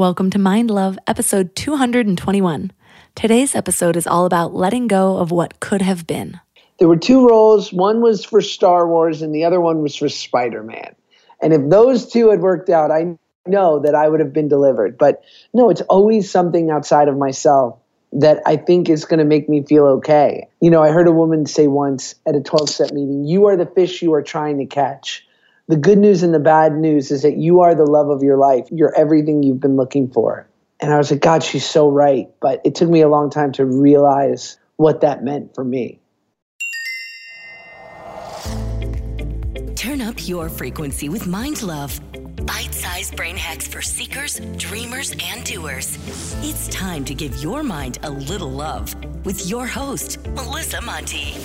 Welcome to Mind Love, episode 221. Today's episode is all about letting go of what could have been. There were two roles. One was for Star Wars, and the other one was for Spider Man. And if those two had worked out, I know that I would have been delivered. But no, it's always something outside of myself that I think is going to make me feel okay. You know, I heard a woman say once at a 12 step meeting, You are the fish you are trying to catch the good news and the bad news is that you are the love of your life. You're everything you've been looking for. And I was like, God, she's so right. But it took me a long time to realize what that meant for me. Turn up your frequency with Mind Love. Bite sized brain hacks for seekers, dreamers, and doers. It's time to give your mind a little love with your host, Melissa Monte.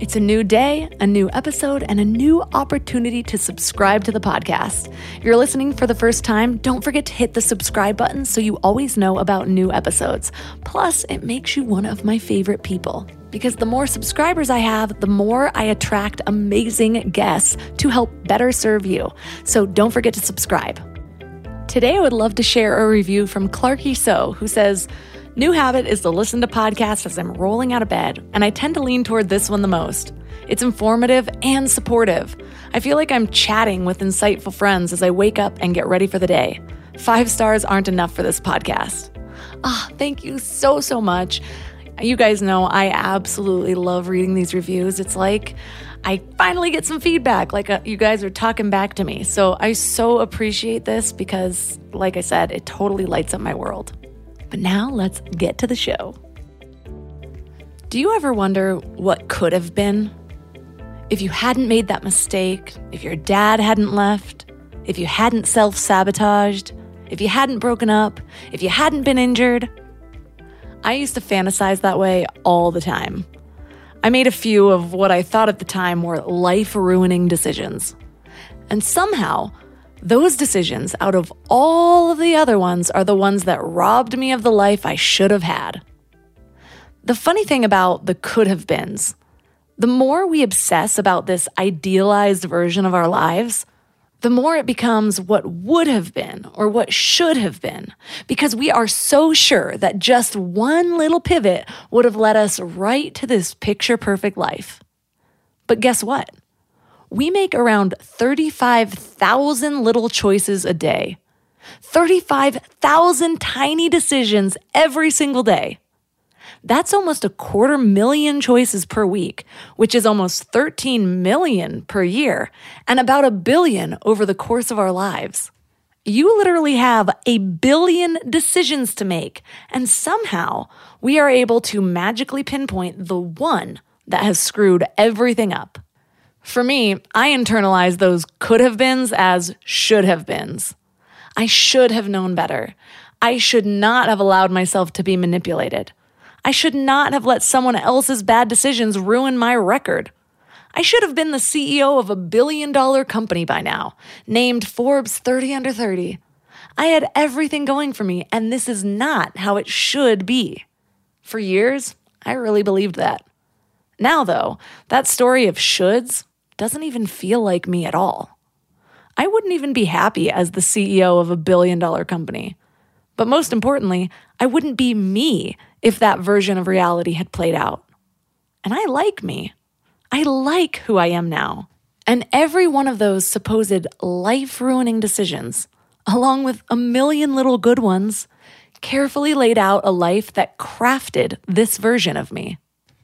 It's a new day, a new episode, and a new opportunity to subscribe to the podcast. If you're listening for the first time, don't forget to hit the subscribe button so you always know about new episodes. Plus, it makes you one of my favorite people. Because the more subscribers I have, the more I attract amazing guests to help better serve you. So don't forget to subscribe. Today, I would love to share a review from Clarky So, who says, New habit is to listen to podcasts as I'm rolling out of bed, and I tend to lean toward this one the most. It's informative and supportive. I feel like I'm chatting with insightful friends as I wake up and get ready for the day. Five stars aren't enough for this podcast. Ah, oh, thank you so, so much. You guys know I absolutely love reading these reviews. It's like I finally get some feedback, like uh, you guys are talking back to me. So I so appreciate this because, like I said, it totally lights up my world. But now let's get to the show. Do you ever wonder what could have been? If you hadn't made that mistake, if your dad hadn't left, if you hadn't self sabotaged, if you hadn't broken up, if you hadn't been injured. I used to fantasize that way all the time. I made a few of what I thought at the time were life ruining decisions. And somehow, those decisions, out of all of the other ones, are the ones that robbed me of the life I should have had. The funny thing about the could have beens, the more we obsess about this idealized version of our lives, the more it becomes what would have been or what should have been, because we are so sure that just one little pivot would have led us right to this picture perfect life. But guess what? We make around 35,000 little choices a day. 35,000 tiny decisions every single day. That's almost a quarter million choices per week, which is almost 13 million per year, and about a billion over the course of our lives. You literally have a billion decisions to make, and somehow we are able to magically pinpoint the one that has screwed everything up. For me, I internalize those could have beens as should have beens. I should have known better. I should not have allowed myself to be manipulated. I should not have let someone else's bad decisions ruin my record. I should have been the CEO of a billion dollar company by now, named Forbes 30 under 30. I had everything going for me, and this is not how it should be. For years, I really believed that. Now, though, that story of shoulds doesn't even feel like me at all. I wouldn't even be happy as the CEO of a billion dollar company. But most importantly, I wouldn't be me if that version of reality had played out. And I like me. I like who I am now. And every one of those supposed life ruining decisions, along with a million little good ones, carefully laid out a life that crafted this version of me.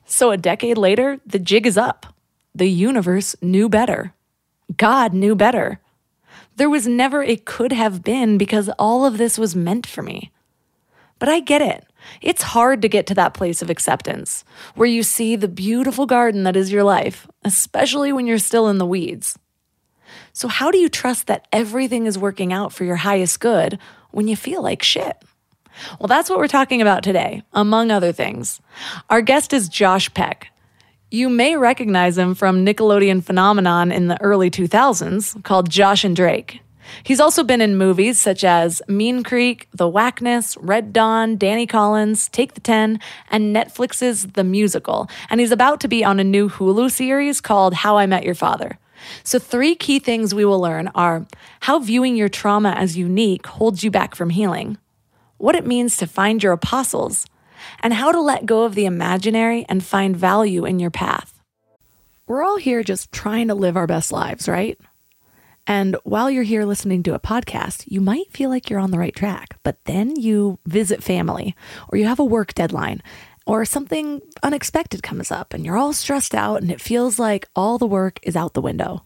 So a decade later, the jig is up. The universe knew better. God knew better. There was never a could have been because all of this was meant for me. But I get it. It's hard to get to that place of acceptance where you see the beautiful garden that is your life, especially when you're still in the weeds. So, how do you trust that everything is working out for your highest good when you feel like shit? Well, that's what we're talking about today, among other things. Our guest is Josh Peck. You may recognize him from Nickelodeon phenomenon in the early 2000s called Josh and Drake. He's also been in movies such as Mean Creek, The Whackness, Red Dawn, Danny Collins, Take the 10, and Netflix's The Musical. And he's about to be on a new Hulu series called How I Met Your Father. So, three key things we will learn are how viewing your trauma as unique holds you back from healing, what it means to find your apostles, and how to let go of the imaginary and find value in your path. We're all here just trying to live our best lives, right? And while you're here listening to a podcast, you might feel like you're on the right track, but then you visit family or you have a work deadline or something unexpected comes up and you're all stressed out and it feels like all the work is out the window.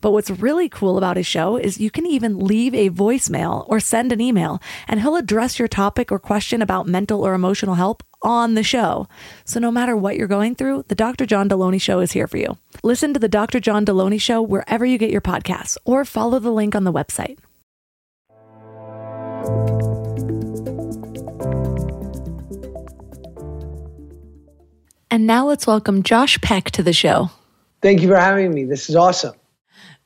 But what's really cool about his show is you can even leave a voicemail or send an email, and he'll address your topic or question about mental or emotional help on the show. So no matter what you're going through, the Dr. John Delony Show is here for you. Listen to the Dr. John Delony Show wherever you get your podcasts, or follow the link on the website. And now let's welcome Josh Peck to the show. Thank you for having me. This is awesome.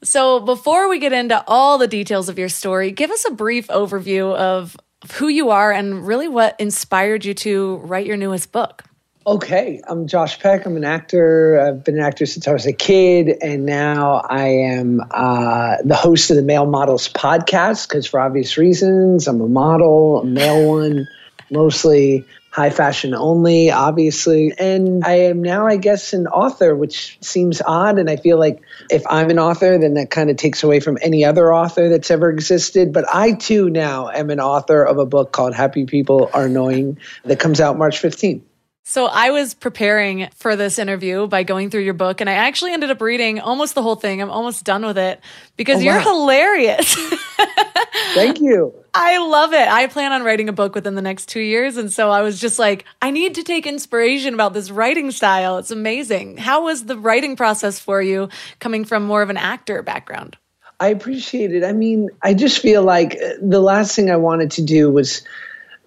So, before we get into all the details of your story, give us a brief overview of who you are and really what inspired you to write your newest book. Okay, I'm Josh Peck. I'm an actor. I've been an actor since I was a kid, and now I am uh, the host of the Male Models podcast because, for obvious reasons, I'm a model, a male one, mostly high fashion only, obviously. And I am now, I guess, an author, which seems odd. And I feel like if I'm an author, then that kind of takes away from any other author that's ever existed. But I too now am an author of a book called Happy People Are Annoying that comes out March 15th. So I was preparing for this interview by going through your book, and I actually ended up reading almost the whole thing. I'm almost done with it because oh, you're hilarious. Thank you. I love it. I plan on writing a book within the next two years. And so I was just like, I need to take inspiration about this writing style. It's amazing. How was the writing process for you coming from more of an actor background? I appreciate it. I mean, I just feel like uh, the last thing I wanted to do was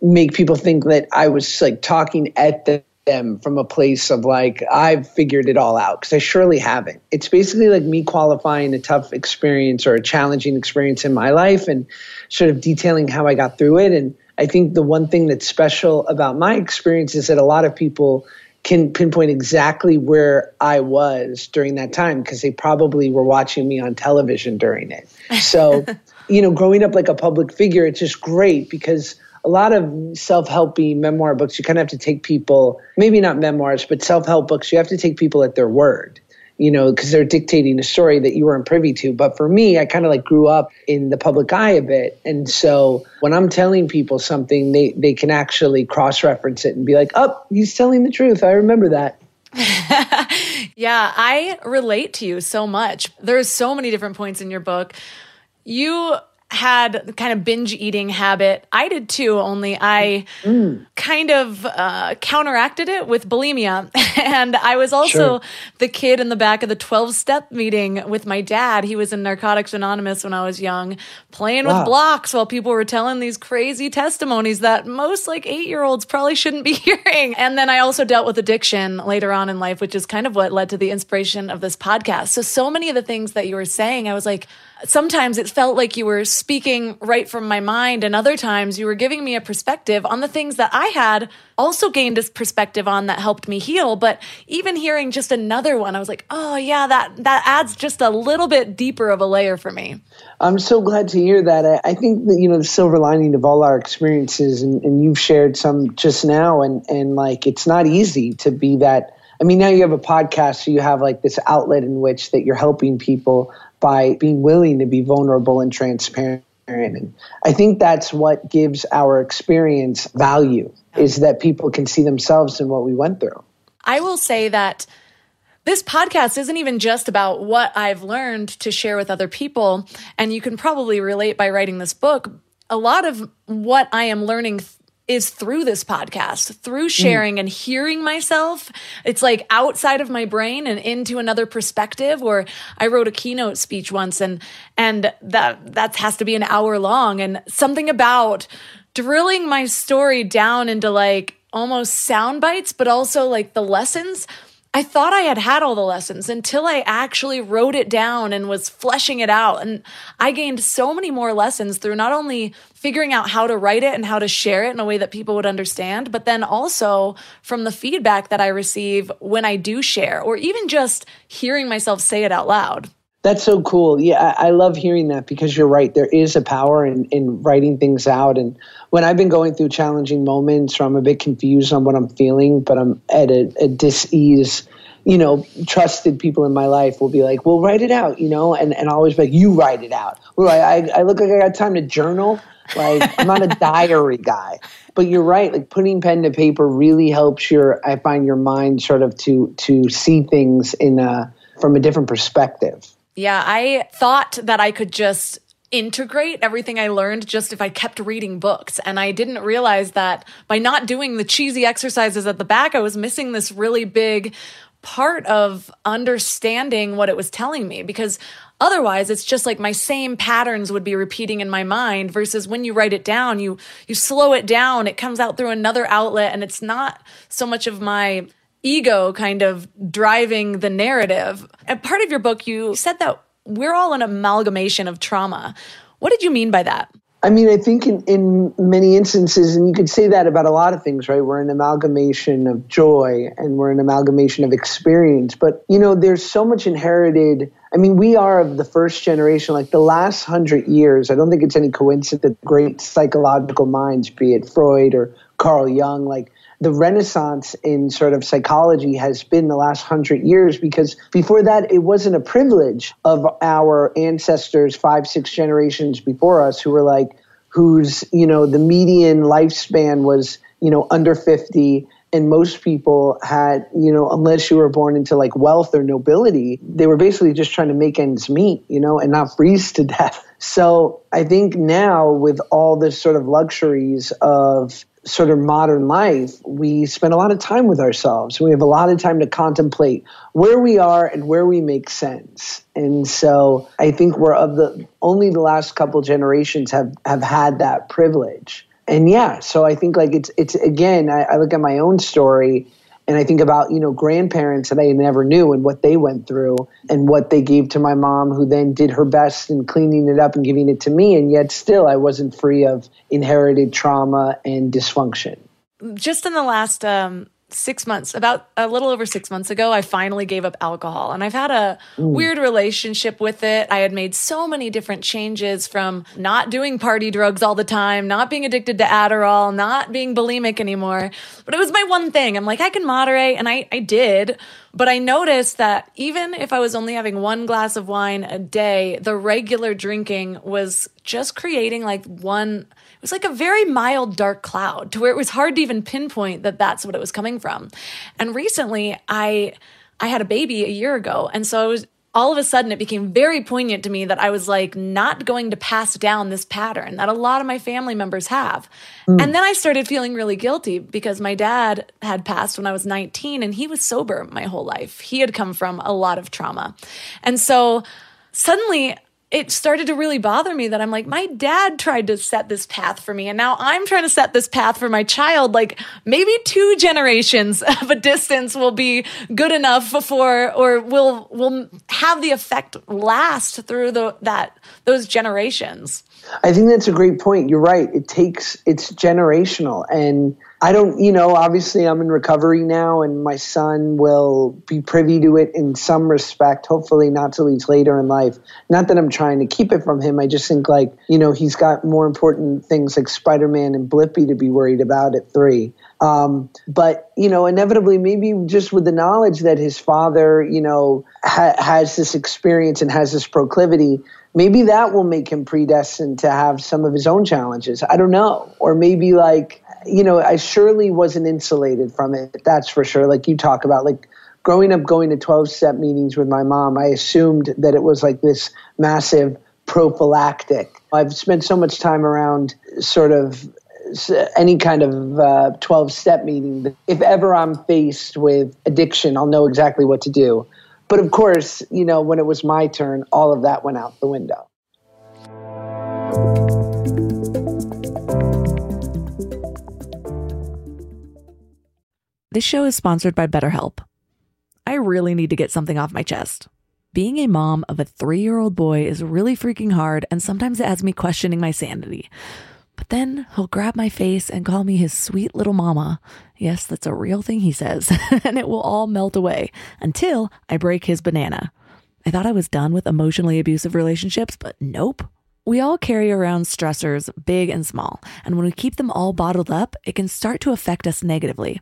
make people think that I was like talking at the them from a place of like I've figured it all out because I surely haven't. It's basically like me qualifying a tough experience or a challenging experience in my life and sort of detailing how I got through it and I think the one thing that's special about my experience is that a lot of people can pinpoint exactly where I was during that time because they probably were watching me on television during it. So, you know, growing up like a public figure, it's just great because a lot of self-helpy memoir books you kind of have to take people maybe not memoirs but self-help books you have to take people at their word you know because they're dictating a story that you weren't privy to but for me i kind of like grew up in the public eye a bit and so when i'm telling people something they they can actually cross-reference it and be like oh he's telling the truth i remember that yeah, I relate to you so much. There's so many different points in your book. You had kind of binge eating habit. I did too, only I mm. kind of uh, counteracted it with bulimia. and I was also sure. the kid in the back of the 12 step meeting with my dad. He was in Narcotics Anonymous when I was young, playing wow. with blocks while people were telling these crazy testimonies that most like eight year olds probably shouldn't be hearing. And then I also dealt with addiction later on in life, which is kind of what led to the inspiration of this podcast. So, so many of the things that you were saying, I was like, sometimes it felt like you were speaking right from my mind, and other times you were giving me a perspective on the things that I had also gained a perspective on that helped me heal. But even hearing just another one, I was like, oh yeah, that that adds just a little bit deeper of a layer for me. I'm so glad to hear that. I, I think that you know the silver lining of all our experiences, and, and you've shared some just now, and and like it's not easy to be that. I mean, now you have a podcast, so you have like this outlet in which that you're helping people by being willing to be vulnerable and transparent. And I think that's what gives our experience value is that people can see themselves in what we went through. I will say that this podcast isn't even just about what I've learned to share with other people. And you can probably relate by writing this book. a lot of what I am learning is through this podcast, through sharing mm. and hearing myself. It's like outside of my brain and into another perspective. Or I wrote a keynote speech once and and that that has to be an hour long and something about drilling my story down into like almost sound bites, but also like the lessons I thought I had had all the lessons until I actually wrote it down and was fleshing it out. And I gained so many more lessons through not only figuring out how to write it and how to share it in a way that people would understand, but then also from the feedback that I receive when I do share, or even just hearing myself say it out loud. That's so cool. Yeah, I, love hearing that because you're right. There is a power in, in writing things out. And when I've been going through challenging moments or I'm a bit confused on what I'm feeling, but I'm at a, a dis-ease, you know, trusted people in my life will be like, well, write it out, you know, and, and I'll always be like, you write it out. Well, I, I look like I got time to journal. Like I'm not a diary guy, but you're right. Like putting pen to paper really helps your, I find your mind sort of to, to see things in a, from a different perspective. Yeah, I thought that I could just integrate everything I learned just if I kept reading books. And I didn't realize that by not doing the cheesy exercises at the back, I was missing this really big part of understanding what it was telling me because otherwise it's just like my same patterns would be repeating in my mind versus when you write it down you you slow it down it comes out through another outlet and it's not so much of my ego kind of driving the narrative. And part of your book, you said that we're all an amalgamation of trauma. What did you mean by that? I mean, I think in, in many instances, and you could say that about a lot of things, right? We're an amalgamation of joy and we're an amalgamation of experience. But, you know, there's so much inherited. I mean, we are of the first generation, like the last hundred years. I don't think it's any coincidence that great psychological minds, be it Freud or Carl Jung, like the renaissance in sort of psychology has been the last hundred years because before that it wasn't a privilege of our ancestors five six generations before us who were like whose you know the median lifespan was you know under 50 and most people had you know unless you were born into like wealth or nobility they were basically just trying to make ends meet you know and not freeze to death. So i think now with all this sort of luxuries of sort of modern life, we spend a lot of time with ourselves. We have a lot of time to contemplate where we are and where we make sense. And so I think we're of the only the last couple generations have have had that privilege. And yeah, so I think like it's it's again, I, I look at my own story and I think about, you know, grandparents that I never knew and what they went through and what they gave to my mom, who then did her best in cleaning it up and giving it to me. And yet still I wasn't free of inherited trauma and dysfunction. Just in the last um, six months, about a little over six months ago, I finally gave up alcohol. And I've had a mm. weird relationship with it. I had made so many different changes from not doing party drugs all the time, not being addicted to Adderall, not being bulimic anymore. But it was my one thing. I'm like, I can moderate. And I, I did. But I noticed that even if I was only having one glass of wine a day, the regular drinking was just creating like one was like a very mild dark cloud to where it was hard to even pinpoint that that's what it was coming from. And recently I I had a baby a year ago and so I was all of a sudden it became very poignant to me that I was like not going to pass down this pattern that a lot of my family members have. Mm. And then I started feeling really guilty because my dad had passed when I was 19 and he was sober my whole life. He had come from a lot of trauma. And so suddenly it started to really bother me that I'm like, my dad tried to set this path for me, and now I'm trying to set this path for my child. Like maybe two generations of a distance will be good enough for, or will will have the effect last through the that those generations. I think that's a great point. You're right. It takes it's generational and I don't, you know, obviously I'm in recovery now and my son will be privy to it in some respect, hopefully not till he's later in life. Not that I'm trying to keep it from him. I just think like, you know, he's got more important things like Spider-Man and Blippi to be worried about at three. Um, but, you know, inevitably, maybe just with the knowledge that his father, you know, ha- has this experience and has this proclivity, maybe that will make him predestined to have some of his own challenges. I don't know. Or maybe like, you know, I surely wasn't insulated from it. That's for sure. Like you talk about, like growing up going to 12 step meetings with my mom, I assumed that it was like this massive prophylactic. I've spent so much time around sort of any kind of uh, 12 step meeting. If ever I'm faced with addiction, I'll know exactly what to do. But of course, you know, when it was my turn, all of that went out the window. This show is sponsored by BetterHelp. I really need to get something off my chest. Being a mom of a three year old boy is really freaking hard, and sometimes it has me questioning my sanity. But then he'll grab my face and call me his sweet little mama. Yes, that's a real thing he says, and it will all melt away until I break his banana. I thought I was done with emotionally abusive relationships, but nope. We all carry around stressors, big and small, and when we keep them all bottled up, it can start to affect us negatively.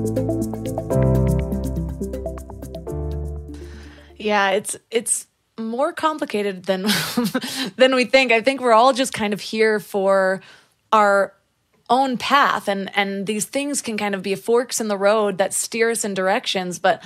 Yeah, it's it's more complicated than than we think. I think we're all just kind of here for our own path and and these things can kind of be forks in the road that steer us in directions, but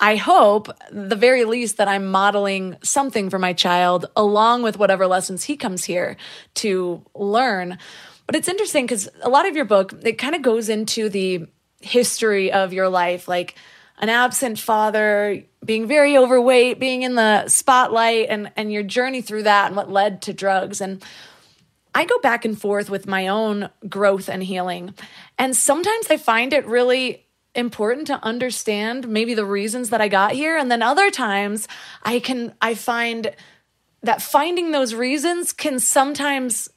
I hope, the very least, that I'm modeling something for my child along with whatever lessons he comes here to learn. But it's interesting because a lot of your book, it kind of goes into the history of your life, like an absent father, being very overweight, being in the spotlight, and, and your journey through that and what led to drugs. And I go back and forth with my own growth and healing. And sometimes I find it really important to understand maybe the reasons that I got here. And then other times I can, I find that finding those reasons can sometimes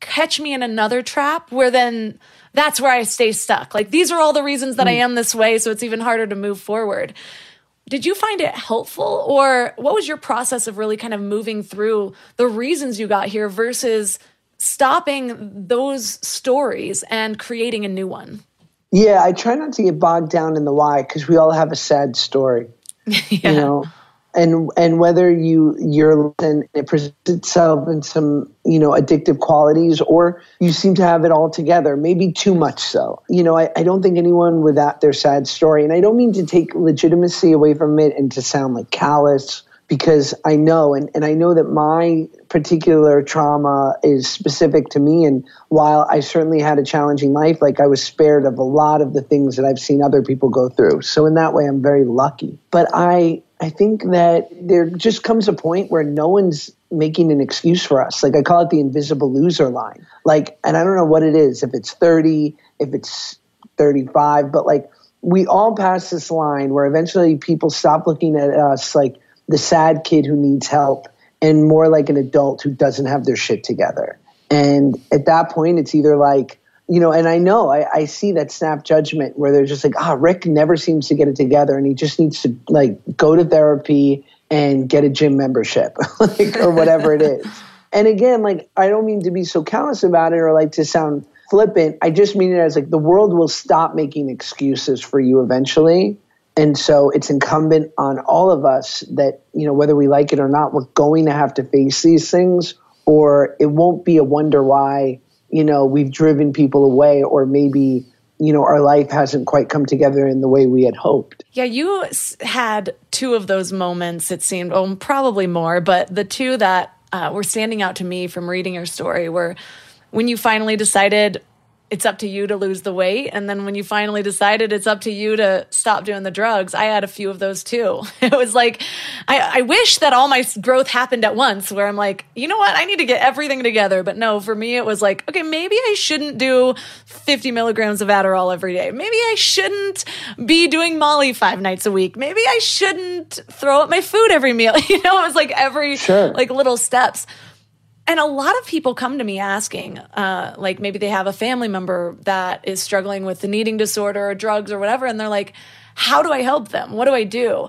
catch me in another trap where then that's where I stay stuck. Like these are all the reasons that mm. I am this way, so it's even harder to move forward. Did you find it helpful or what was your process of really kind of moving through the reasons you got here versus stopping those stories and creating a new one? Yeah, I try not to get bogged down in the why because we all have a sad story. yeah. You know, and and whether you your and it presents itself in some you know addictive qualities or you seem to have it all together maybe too much so you know I, I don't think anyone without their sad story and i don't mean to take legitimacy away from it and to sound like callous because I know, and, and I know that my particular trauma is specific to me. And while I certainly had a challenging life, like I was spared of a lot of the things that I've seen other people go through. So in that way, I'm very lucky. But I I think that there just comes a point where no one's making an excuse for us. Like I call it the invisible loser line. Like, and I don't know what it is, if it's 30, if it's 35, but like we all pass this line where eventually people stop looking at us like the sad kid who needs help and more like an adult who doesn't have their shit together. And at that point, it's either like, you know, and I know I, I see that snap judgment where they're just like, ah, Rick never seems to get it together, and he just needs to like go to therapy and get a gym membership, like or whatever it is. And again, like I don't mean to be so callous about it or like to sound flippant. I just mean it as like the world will stop making excuses for you eventually. And so it's incumbent on all of us that, you know, whether we like it or not, we're going to have to face these things, or it won't be a wonder why you know, we've driven people away or maybe, you know, our life hasn't quite come together in the way we had hoped. Yeah, you had two of those moments, it seemed, oh, probably more, but the two that uh, were standing out to me from reading your story were when you finally decided, it's up to you to lose the weight. And then when you finally decided it's up to you to stop doing the drugs, I had a few of those too. It was like, I, I, wish that all my growth happened at once where I'm like, you know what? I need to get everything together. But no, for me, it was like, okay, maybe I shouldn't do 50 milligrams of Adderall every day. Maybe I shouldn't be doing Molly five nights a week. Maybe I shouldn't throw up my food every meal. You know, it was like every, sure. like little steps. And a lot of people come to me asking, uh, like maybe they have a family member that is struggling with an eating disorder or drugs or whatever, and they're like, "How do I help them? What do I do?"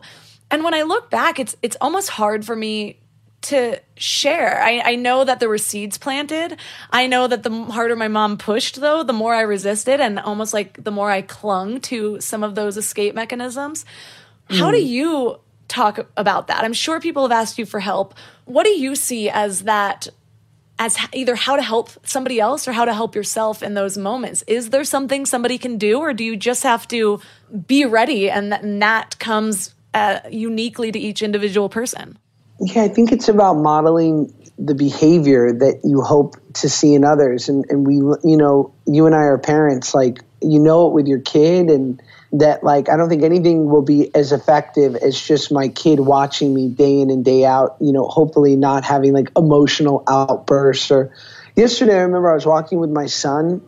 And when I look back, it's it's almost hard for me to share. I, I know that there were seeds planted. I know that the harder my mom pushed, though, the more I resisted, and almost like the more I clung to some of those escape mechanisms. Mm. How do mm. you talk about that? I'm sure people have asked you for help. What do you see as that? As either how to help somebody else or how to help yourself in those moments. Is there something somebody can do, or do you just have to be ready and that, and that comes uh, uniquely to each individual person? Yeah, I think it's about modeling the behavior that you hope to see in others. And, and we, you know, you and I are parents, like, you know it with your kid, and that, like, I don't think anything will be as effective as just my kid watching me day in and day out, you know, hopefully not having like emotional outbursts. Or yesterday, I remember I was walking with my son,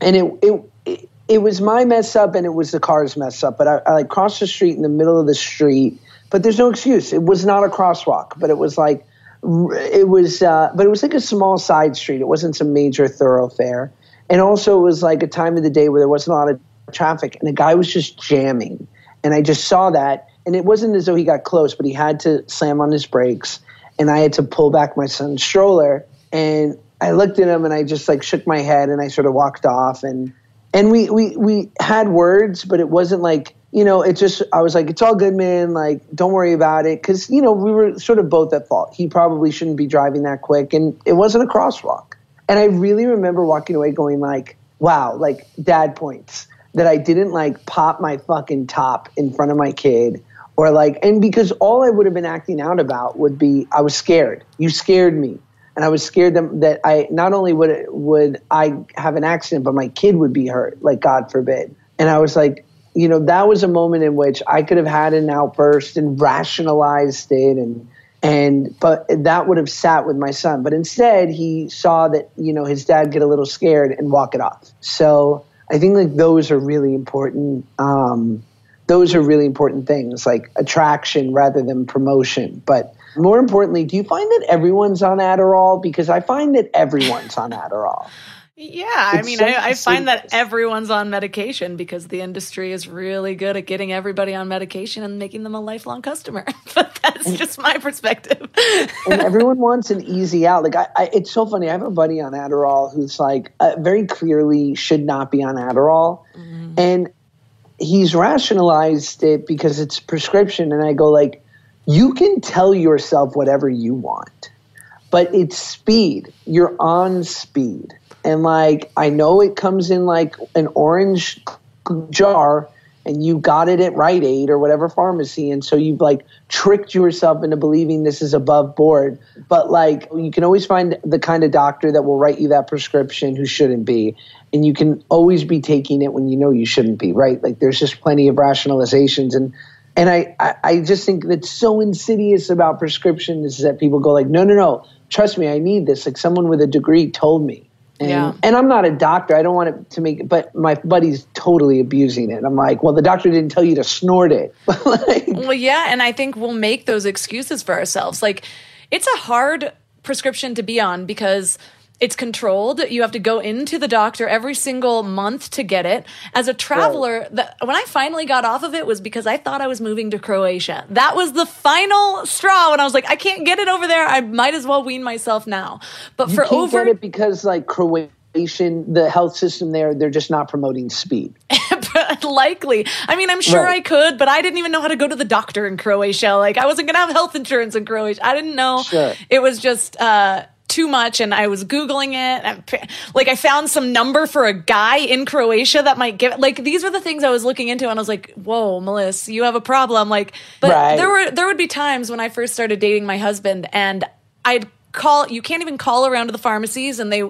and it, it, it was my mess up and it was the car's mess up. But I, I like crossed the street in the middle of the street but there's no excuse. It was not a crosswalk, but it was like it was, uh, but it was like a small side street. It wasn't some major thoroughfare, and also it was like a time of the day where there wasn't a lot of traffic, and the guy was just jamming, and I just saw that, and it wasn't as though he got close, but he had to slam on his brakes, and I had to pull back my son's stroller, and I looked at him, and I just like shook my head, and I sort of walked off, and and we we we had words, but it wasn't like you know, it just, I was like, it's all good, man. Like, don't worry about it. Cause, you know, we were sort of both at fault. He probably shouldn't be driving that quick. And it wasn't a crosswalk. And I really remember walking away going, like, wow, like dad points that I didn't like pop my fucking top in front of my kid or like, and because all I would have been acting out about would be, I was scared. You scared me. And I was scared that, I not only would would I have an accident, but my kid would be hurt, like God forbid. And I was like, you know, that was a moment in which I could have had an outburst and rationalized it and and but that would have sat with my son. But instead he saw that, you know, his dad get a little scared and walk it off. So I think like those are really important. Um, those are really important things like attraction rather than promotion. But more importantly, do you find that everyone's on Adderall? Because I find that everyone's on Adderall. Yeah, I mean, I, I, find that everyone's on medication because the industry is really good at getting everybody on medication and making them a lifelong customer. but that's and, just my perspective. and everyone wants an easy out. Like, I, I, it's so funny. I have a buddy on Adderall who's like uh, very clearly should not be on Adderall, mm-hmm. and he's rationalized it because it's prescription. And I go like, you can tell yourself whatever you want, but it's speed. You're on speed and like I know it comes in like an orange jar and you got it at Rite Aid or whatever pharmacy, and so you've like tricked yourself into believing this is above board. But like you can always find the kind of doctor that will write you that prescription who shouldn't be, and you can always be taking it when you know you shouldn't be. Right? Like there's just plenty of rationalizations and. And I, I, I just think that's so insidious about prescriptions is that people go like, no, no, no, trust me, I need this. Like someone with a degree told me. And, yeah. and I'm not a doctor. I don't want it to make it, but my buddy's totally abusing it. I'm like, well, the doctor didn't tell you to snort it. like, well, yeah. And I think we'll make those excuses for ourselves. Like, it's a hard prescription to be on because it's controlled. You have to go into the doctor every single month to get it. As a traveler, right. the, when I finally got off of it was because I thought I was moving to Croatia. That was the final straw when I was like, I can't get it over there. I might as well wean myself now. But you for over it because like Croatia the health system there, they're just not promoting speed. Likely. I mean, I'm sure right. I could, but I didn't even know how to go to the doctor in Croatia. Like, I wasn't going to have health insurance in Croatia. I didn't know. Sure. It was just, uh, too much and I was Googling it. like I found some number for a guy in Croatia that might give like these were the things I was looking into and I was like, whoa, Melissa, you have a problem. Like but right. there were there would be times when I first started dating my husband and I'd call you can't even call around to the pharmacies and they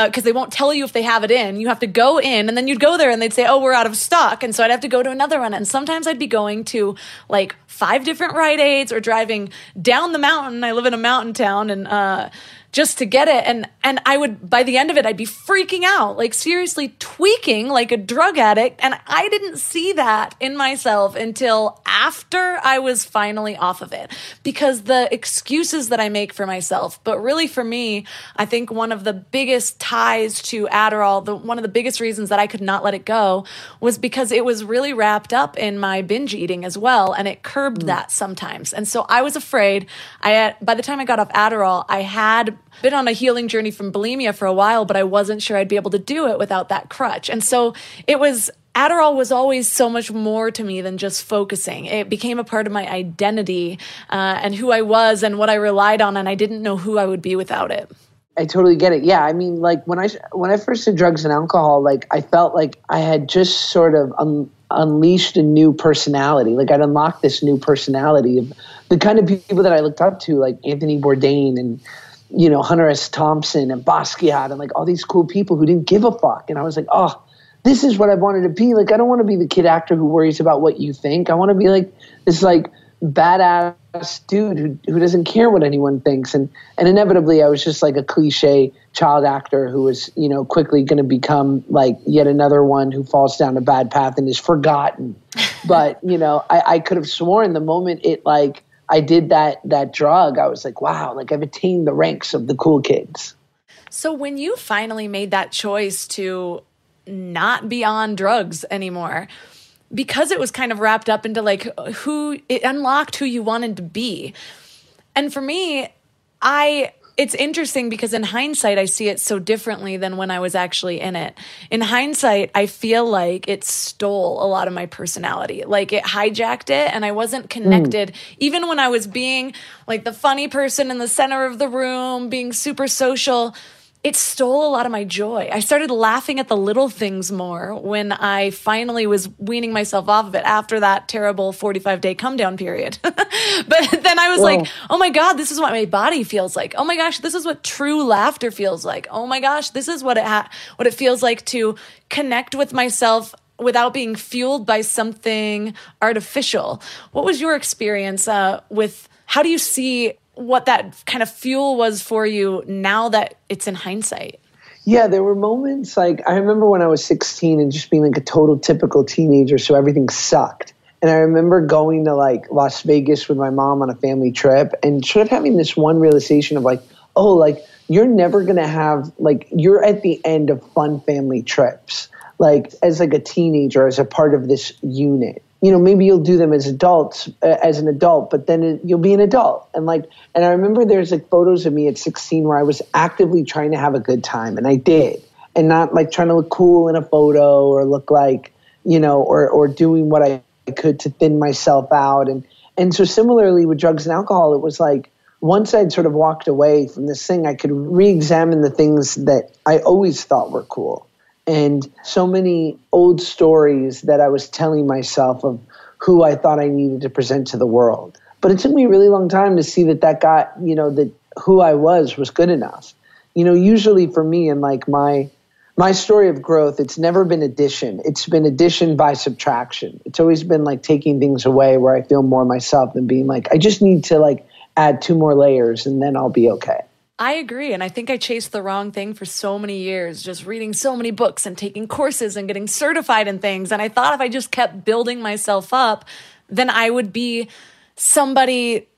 because uh, they won't tell you if they have it in. You have to go in, and then you'd go there, and they'd say, "Oh, we're out of stock," and so I'd have to go to another one. And sometimes I'd be going to like five different Rite Aids or driving down the mountain. I live in a mountain town and, uh, just to get it. And and I would by the end of it I'd be freaking out like seriously tweaking like a drug addict. And I didn't see that in myself until after I was finally off of it. Because the excuses that I make for myself but really for me I think one of the biggest ties to Adderall the one of the biggest reasons that I could not let it go was because it was really wrapped up in my binge eating as well and it curbed mm. that sometimes. And so I was afraid. I had, by the time I got off Adderall I had been on a healing journey from bulimia for a while, but I wasn't sure I'd be able to do it without that crutch. And so it was Adderall was always so much more to me than just focusing. It became a part of my identity uh, and who I was and what I relied on, and I didn't know who I would be without it. I totally get it. Yeah, I mean, like when I when I first did drugs and alcohol, like I felt like I had just sort of un- unleashed a new personality. Like I'd unlocked this new personality of the kind of people that I looked up to, like Anthony Bourdain and you know, Hunter S. Thompson and Basquiat and like all these cool people who didn't give a fuck. And I was like, oh, this is what I wanted to be. Like, I don't want to be the kid actor who worries about what you think. I want to be like this like badass dude who, who doesn't care what anyone thinks. And and inevitably I was just like a cliche child actor who was, you know, quickly gonna become like yet another one who falls down a bad path and is forgotten. but, you know, I, I could have sworn the moment it like I did that that drug, I was like, wow, like I've attained the ranks of the cool kids. So when you finally made that choice to not be on drugs anymore, because it was kind of wrapped up into like who it unlocked who you wanted to be. And for me, I it's interesting because in hindsight, I see it so differently than when I was actually in it. In hindsight, I feel like it stole a lot of my personality. Like it hijacked it and I wasn't connected. Mm. Even when I was being like the funny person in the center of the room, being super social, it stole a lot of my joy. I started laughing at the little things more when I finally was weaning myself off of it after that terrible 45 day come down period. but then I was Whoa. like, oh my God, this is what my body feels like. Oh my gosh, this is what true laughter feels like. Oh my gosh, this is what it ha- what it feels like to connect with myself without being fueled by something artificial. What was your experience uh, with how do you see what that kind of fuel was for you now that it's in hindsight. Yeah, there were moments like I remember when I was 16 and just being like a total typical teenager, so everything sucked. And I remember going to like Las Vegas with my mom on a family trip and sort of having this one realization of like, oh, like you're never going to have like you're at the end of fun family trips like as like a teenager as a part of this unit you know maybe you'll do them as adults uh, as an adult but then it, you'll be an adult. And like and i remember there's like photos of me at 16 where i was actively trying to have a good time and i did. And not like trying to look cool in a photo or look like you know or or doing what i could to thin myself out. And and so similarly with drugs and alcohol it was like once I'd sort of walked away from this thing, I could re examine the things that I always thought were cool and so many old stories that I was telling myself of who I thought I needed to present to the world. But it took me a really long time to see that that got, you know, that who I was was good enough. You know, usually for me and like my my story of growth, it's never been addition. It's been addition by subtraction. It's always been like taking things away where I feel more myself than being like, I just need to like add two more layers and then I'll be okay. I agree. And I think I chased the wrong thing for so many years, just reading so many books and taking courses and getting certified in things. And I thought if I just kept building myself up, then I would be somebody,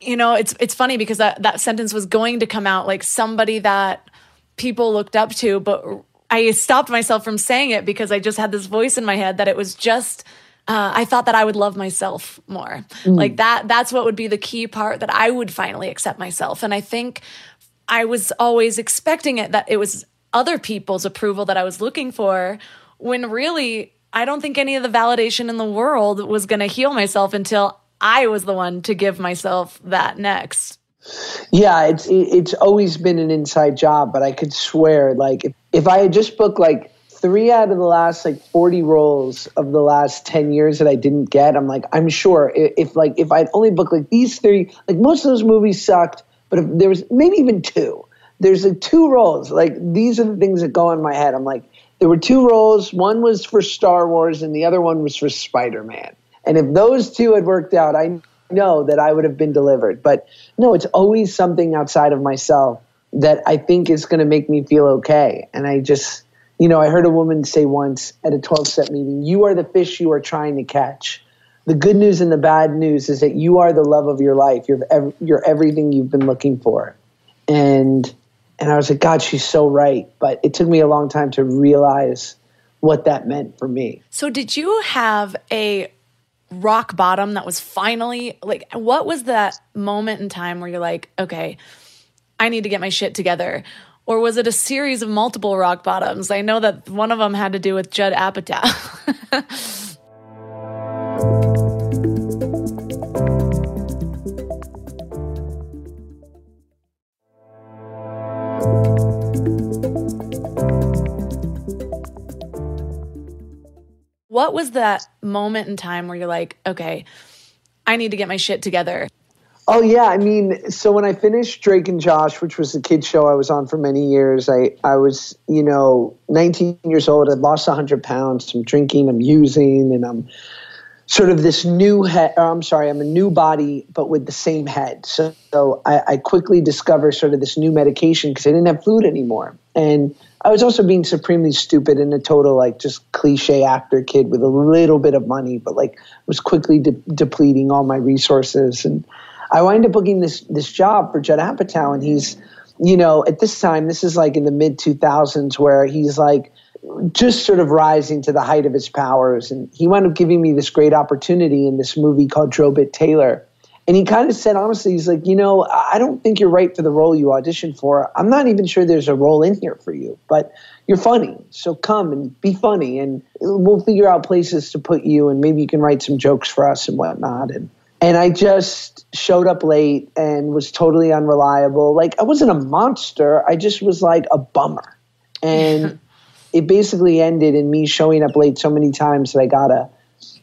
you know, it's it's funny because that, that sentence was going to come out like somebody that people looked up to, but I stopped myself from saying it because I just had this voice in my head that it was just uh, I thought that I would love myself more. Mm. Like that, that's what would be the key part that I would finally accept myself. And I think I was always expecting it that it was other people's approval that I was looking for when really I don't think any of the validation in the world was going to heal myself until I was the one to give myself that next. Yeah, it's it's always been an inside job, but I could swear like if, if I had just booked like three out of the last like 40 roles of the last 10 years that I didn't get, I'm like, I'm sure if, if like if I'd only booked like these three, like most of those movies sucked, but if there was maybe even two, there's like two roles. Like these are the things that go in my head. I'm like, there were two roles. One was for Star Wars, and the other one was for Spider Man. And if those two had worked out, I know that I would have been delivered. But no, it's always something outside of myself that I think is going to make me feel okay. And I just, you know, I heard a woman say once at a 12 step meeting, You are the fish you are trying to catch. The good news and the bad news is that you are the love of your life. You're, ev- you're everything you've been looking for. And, and I was like, God, she's so right. But it took me a long time to realize what that meant for me. So, did you have a rock bottom that was finally like, what was that moment in time where you're like, okay, I need to get my shit together? Or was it a series of multiple rock bottoms? I know that one of them had to do with Judd Apatow. What was that moment in time where you're like, okay, I need to get my shit together? Oh yeah, I mean, so when I finished Drake and Josh, which was the kids show I was on for many years, I I was you know 19 years old. I'd lost 100 pounds. I'm drinking, I'm using, and I'm sort of this new head. I'm sorry, I'm a new body, but with the same head. So, so I, I quickly discovered sort of this new medication because I didn't have food anymore, and I was also being supremely stupid and a total like just cliche actor kid with a little bit of money, but like was quickly de- depleting all my resources. And I wind up booking this this job for Judd Apatow, and he's, you know, at this time, this is like in the mid 2000s, where he's like just sort of rising to the height of his powers, and he wound up giving me this great opportunity in this movie called Drillbit Taylor and he kind of said, honestly, he's like, you know, I don't think you're right for the role you auditioned for. I'm not even sure there's a role in here for you, but you're funny. So come and be funny, and we'll figure out places to put you, and maybe you can write some jokes for us and whatnot. And and I just showed up late and was totally unreliable. Like I wasn't a monster. I just was like a bummer, and it basically ended in me showing up late so many times that I got a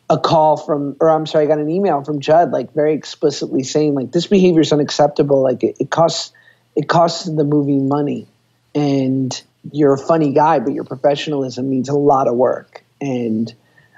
a call from, or I'm sorry, I got an email from Judd, like very explicitly saying, like, this behavior is unacceptable. Like, it, it costs, it costs the movie money, and you're a funny guy, but your professionalism needs a lot of work. And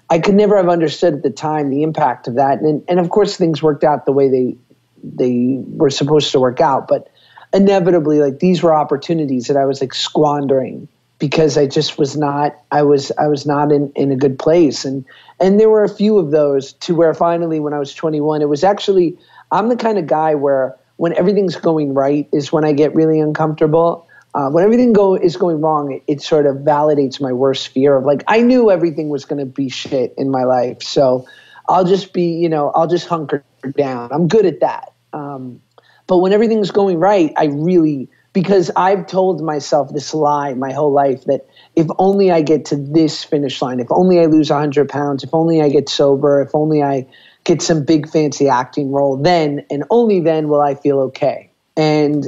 I could never have understood at the time the impact of that. And, and of course, things worked out the way they they were supposed to work out, but inevitably, like these were opportunities that I was like squandering because I just was not I was I was not in, in a good place. And and there were a few of those to where finally when I was 21 it was actually I'm the kind of guy where when everything's going right is when I get really uncomfortable. Uh, when everything go is going wrong it, it sort of validates my worst fear of like I knew everything was going to be shit in my life. So I'll just be you know I'll just hunker down. I'm good at that. Um, but when everything's going right I really because I've told myself this lie my whole life that if only I get to this finish line, if only I lose 100 pounds, if only I get sober, if only I get some big fancy acting role, then and only then will I feel okay. And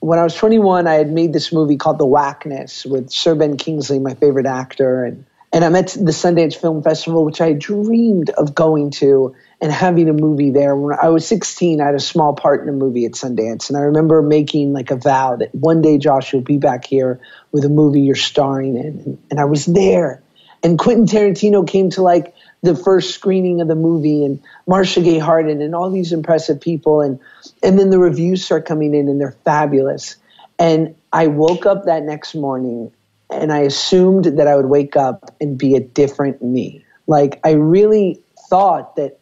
when I was 21, I had made this movie called The Whackness with Sir Ben Kingsley, my favorite actor, and and I'm at the Sundance Film Festival, which I dreamed of going to and having a movie there. When I was 16, I had a small part in a movie at Sundance. And I remember making like a vow that one day, Josh, you'll be back here with a movie you're starring in. And, I was there. And Quentin Tarantino came to like the first screening of the movie and Marcia Gay Harden and all these impressive people. And, and then the reviews start coming in and they're fabulous. And I woke up that next morning and I assumed that I would wake up and be a different me. Like I really thought that,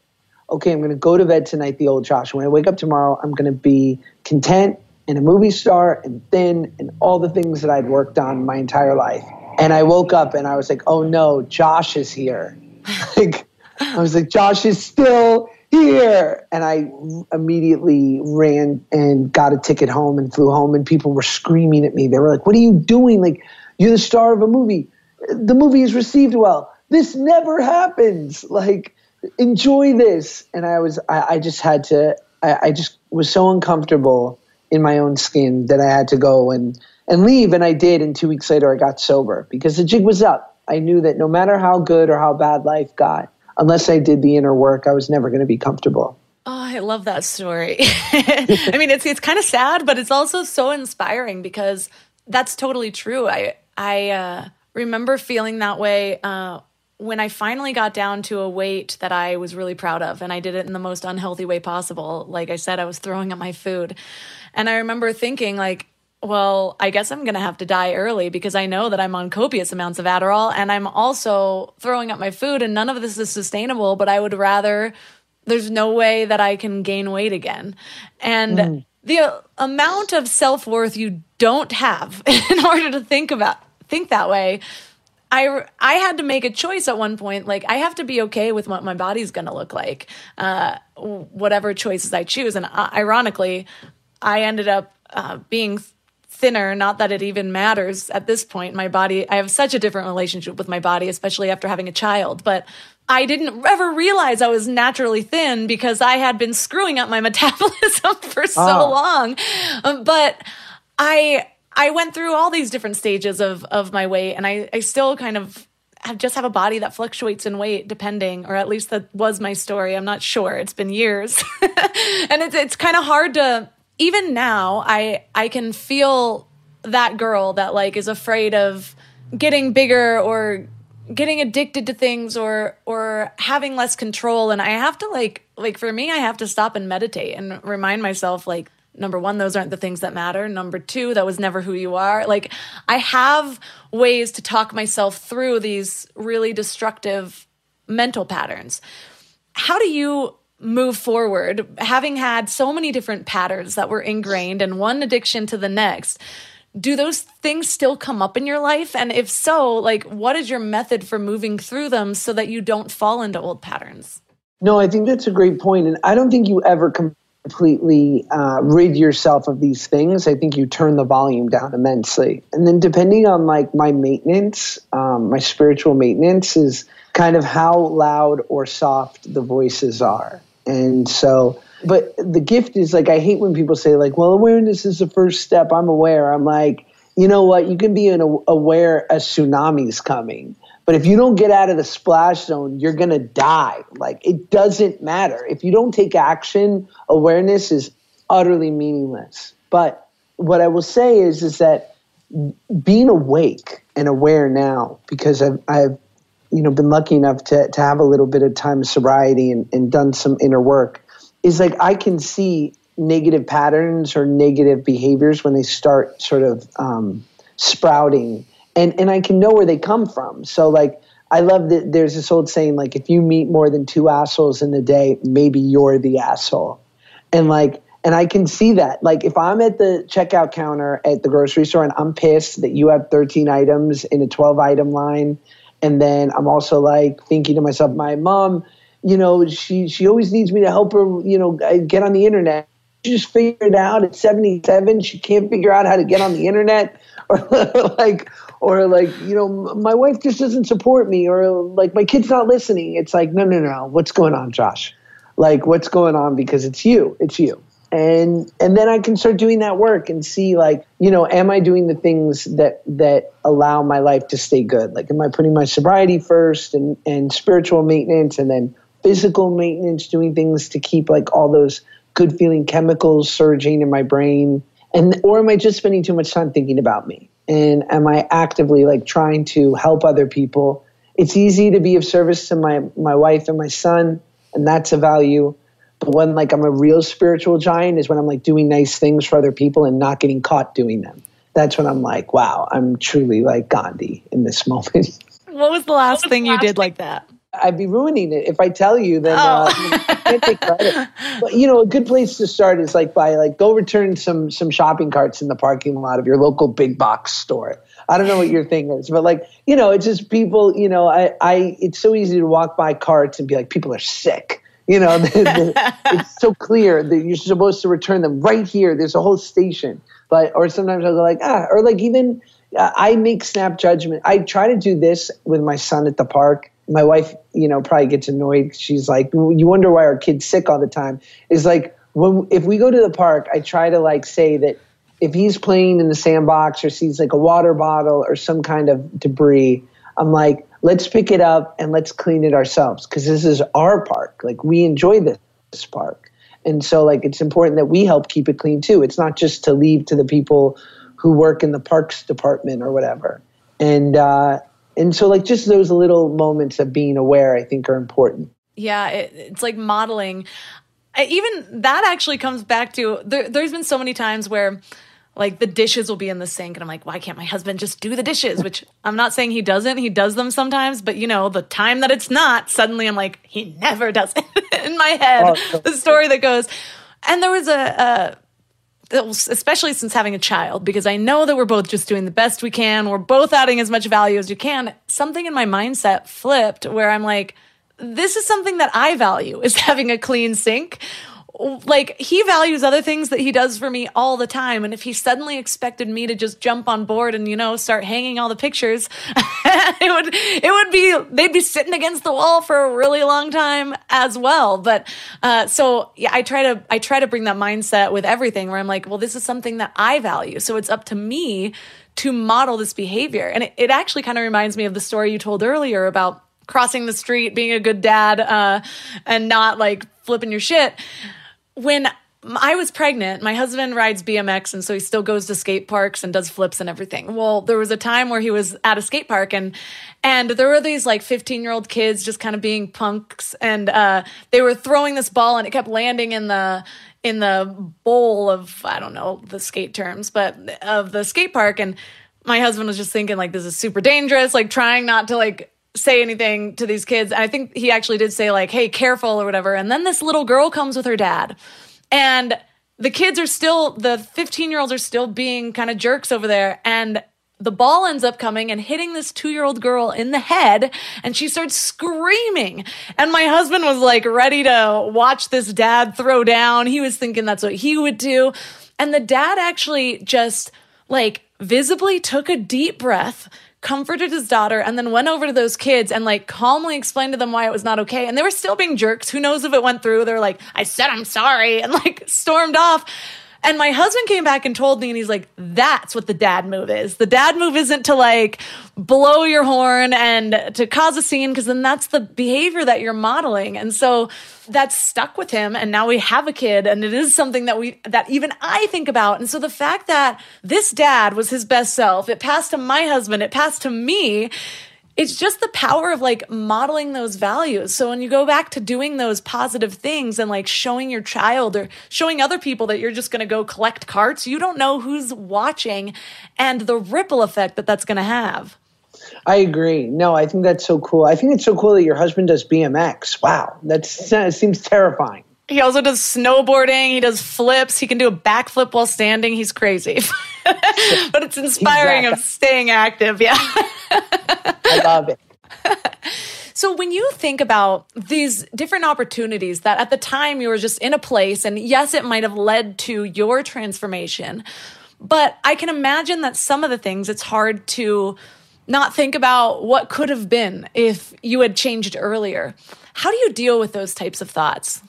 okay, I'm going to go to bed tonight, the old Josh. When I wake up tomorrow, I'm going to be content and a movie star and thin and all the things that I'd worked on my entire life. And I woke up and I was like, oh no, Josh is here. like I was like, Josh is still here. And I immediately ran and got a ticket home and flew home and people were screaming at me. They were like, what are you doing? Like, you're the star of a movie. The movie is received well. This never happens. Like, enjoy this. And I was, I, I just had to, I, I just was so uncomfortable in my own skin that I had to go and, and leave. And I did. And two weeks later, I got sober because the jig was up. I knew that no matter how good or how bad life got, unless I did the inner work, I was never going to be comfortable. Oh, I love that story. I mean, it's it's kind of sad, but it's also so inspiring because that's totally true. I I uh, remember feeling that way uh, when I finally got down to a weight that I was really proud of, and I did it in the most unhealthy way possible, like I said, I was throwing up my food. And I remember thinking, like, well, I guess I'm going to have to die early because I know that I'm on copious amounts of Adderall and I'm also throwing up my food, and none of this is sustainable, but I would rather, there's no way that I can gain weight again. And mm. the amount of self worth you don't have in order to think about, think that way I I had to make a choice at one point. Like I have to be okay with what my body's going to look like, uh, whatever choices I choose. And uh, ironically, I ended up uh, being thinner. Not that it even matters at this point. My body. I have such a different relationship with my body, especially after having a child. But I didn't ever realize I was naturally thin because I had been screwing up my metabolism for so oh. long. Um, but I I went through all these different stages of of my weight, and I I still kind of have just have a body that fluctuates in weight depending, or at least that was my story. I'm not sure. It's been years, and it's it's kind of hard to even now. I I can feel that girl that like is afraid of getting bigger or getting addicted to things or or having less control and i have to like like for me i have to stop and meditate and remind myself like number one, those aren't the things that matter. Number two, that was never who you are. Like, I have ways to talk myself through these really destructive mental patterns. How do you move forward, having had so many different patterns that were ingrained and one addiction to the next? Do those things still come up in your life? And if so, like, what is your method for moving through them so that you don't fall into old patterns? No, I think that's a great point, and I don't think you ever come completely uh, rid yourself of these things, I think you turn the volume down immensely. And then depending on like my maintenance, um, my spiritual maintenance is kind of how loud or soft the voices are. And so, but the gift is like, I hate when people say like, well, awareness is the first step. I'm aware. I'm like, you know what? You can be an aware a tsunami's coming. But if you don't get out of the splash zone, you're going to die. Like it doesn't matter. If you don't take action, awareness is utterly meaningless. But what I will say is is that being awake and aware now because I've, I've you know been lucky enough to, to have a little bit of time of sobriety and, and done some inner work is like I can see negative patterns or negative behaviors when they start sort of um, sprouting and and I can know where they come from. So like I love that there's this old saying like if you meet more than two assholes in a day, maybe you're the asshole. And like and I can see that. Like if I'm at the checkout counter at the grocery store and I'm pissed that you have 13 items in a 12 item line and then I'm also like thinking to myself my mom, you know, she she always needs me to help her, you know, get on the internet. She just figured out at 77 she can't figure out how to get on the internet or like or like you know my wife just doesn't support me or like my kid's not listening. It's like no no no. What's going on josh? Like what's going on? Because it's you. It's you. And and then i can start doing that work and see like you know am i doing the things that that allow my life to stay good? Like am i putting my sobriety first and and spiritual maintenance and then physical maintenance doing things to keep like all those good feeling chemicals surging in my brain and or am i just spending too much time thinking about me and am I actively like trying to help other people? It's easy to be of service to my my wife and my son, and that's a value. But when like I'm a real spiritual giant is when I'm like doing nice things for other people and not getting caught doing them. That's when I'm like, wow, I'm truly like Gandhi in this moment. What was the last was thing the last you did like that? I'd be ruining it if I tell you. Then oh. uh, I can't take credit. But you know, a good place to start is like by like go return some some shopping carts in the parking lot of your local big box store. I don't know what your thing is, but like you know, it's just people. You know, I I it's so easy to walk by carts and be like, people are sick. You know, the, the, it's so clear that you're supposed to return them right here. There's a whole station. But or sometimes I'll go like ah, or like even uh, I make snap judgment. I try to do this with my son at the park my wife, you know, probably gets annoyed. She's like, you wonder why our kid's sick all the time. Is like when if we go to the park, I try to like say that if he's playing in the sandbox or sees like a water bottle or some kind of debris, I'm like, let's pick it up and let's clean it ourselves because this is our park. Like we enjoy this park. And so like it's important that we help keep it clean too. It's not just to leave to the people who work in the parks department or whatever. And uh, And so, like, just those little moments of being aware, I think, are important. Yeah, it, it's like modeling. I, even that actually comes back to there, there's been so many times where like the dishes will be in the sink and I'm like, why can't my husband just do the dishes? Which I'm not saying he doesn't. He does them sometimes, but you know, the time that it's not, suddenly I'm like, he never does it in my head. Oh, the story that goes. And there was a, a especially since having a child, because I know that we're both just doing the best we can. We're both adding as much value as you can. Something in my mindset flipped where I'm like, this is something that I value is having a clean sink like he values other things that he does for me all the time. And if he suddenly expected me to just jump on board and you know start hanging all the pictures it would it would be they'd be sitting against the wall for a really long time as well. But uh, so yeah i try to i try to bring that mindset with everything where i'm like well this is something that i value. So it's up to me to model this behavior. And it, it actually kind of reminds me of the story you told earlier about crossing the street being a good dad uh, and not like flipping your shit when I was pregnant, my husband rides BMX and so he still goes to skate parks and does flips and everything. Well, there was a time where he was at a skate park and and there were these like 15-year-old kids just kind of being punks and uh, they were throwing this ball and it kept landing in the in the bowl of I don't know the skate terms, but of the skate park and my husband was just thinking like this is super dangerous, like trying not to like say anything to these kids. And I think he actually did say, like, hey, careful or whatever. And then this little girl comes with her dad. And the kids are still, the 15 year olds are still being kind of jerks over there. And the ball ends up coming and hitting this two year old girl in the head, and she starts screaming. And my husband was like ready to watch this dad throw down. He was thinking that's what he would do. And the dad actually just like visibly took a deep breath comforted his daughter, and then went over to those kids and like calmly explained to them why it was not okay. And they were still being jerks. Who knows if it went through? They're like, I said I'm sorry, and like stormed off. And my husband came back and told me, and he's like, that's what the dad move is. The dad move isn't to like blow your horn and to cause a scene, because then that's the behavior that you're modeling. And so that's stuck with him. And now we have a kid, and it is something that we, that even I think about. And so the fact that this dad was his best self, it passed to my husband, it passed to me it's just the power of like modeling those values. So when you go back to doing those positive things and like showing your child or showing other people that you're just going to go collect carts, you don't know who's watching and the ripple effect that that's going to have. I agree. No, I think that's so cool. I think it's so cool that your husband does BMX. Wow, that seems terrifying. He also does snowboarding. He does flips. He can do a backflip while standing. He's crazy, but it's inspiring of staying active. Yeah. I love it. So, when you think about these different opportunities that at the time you were just in a place, and yes, it might have led to your transformation, but I can imagine that some of the things it's hard to not think about what could have been if you had changed earlier. How do you deal with those types of thoughts?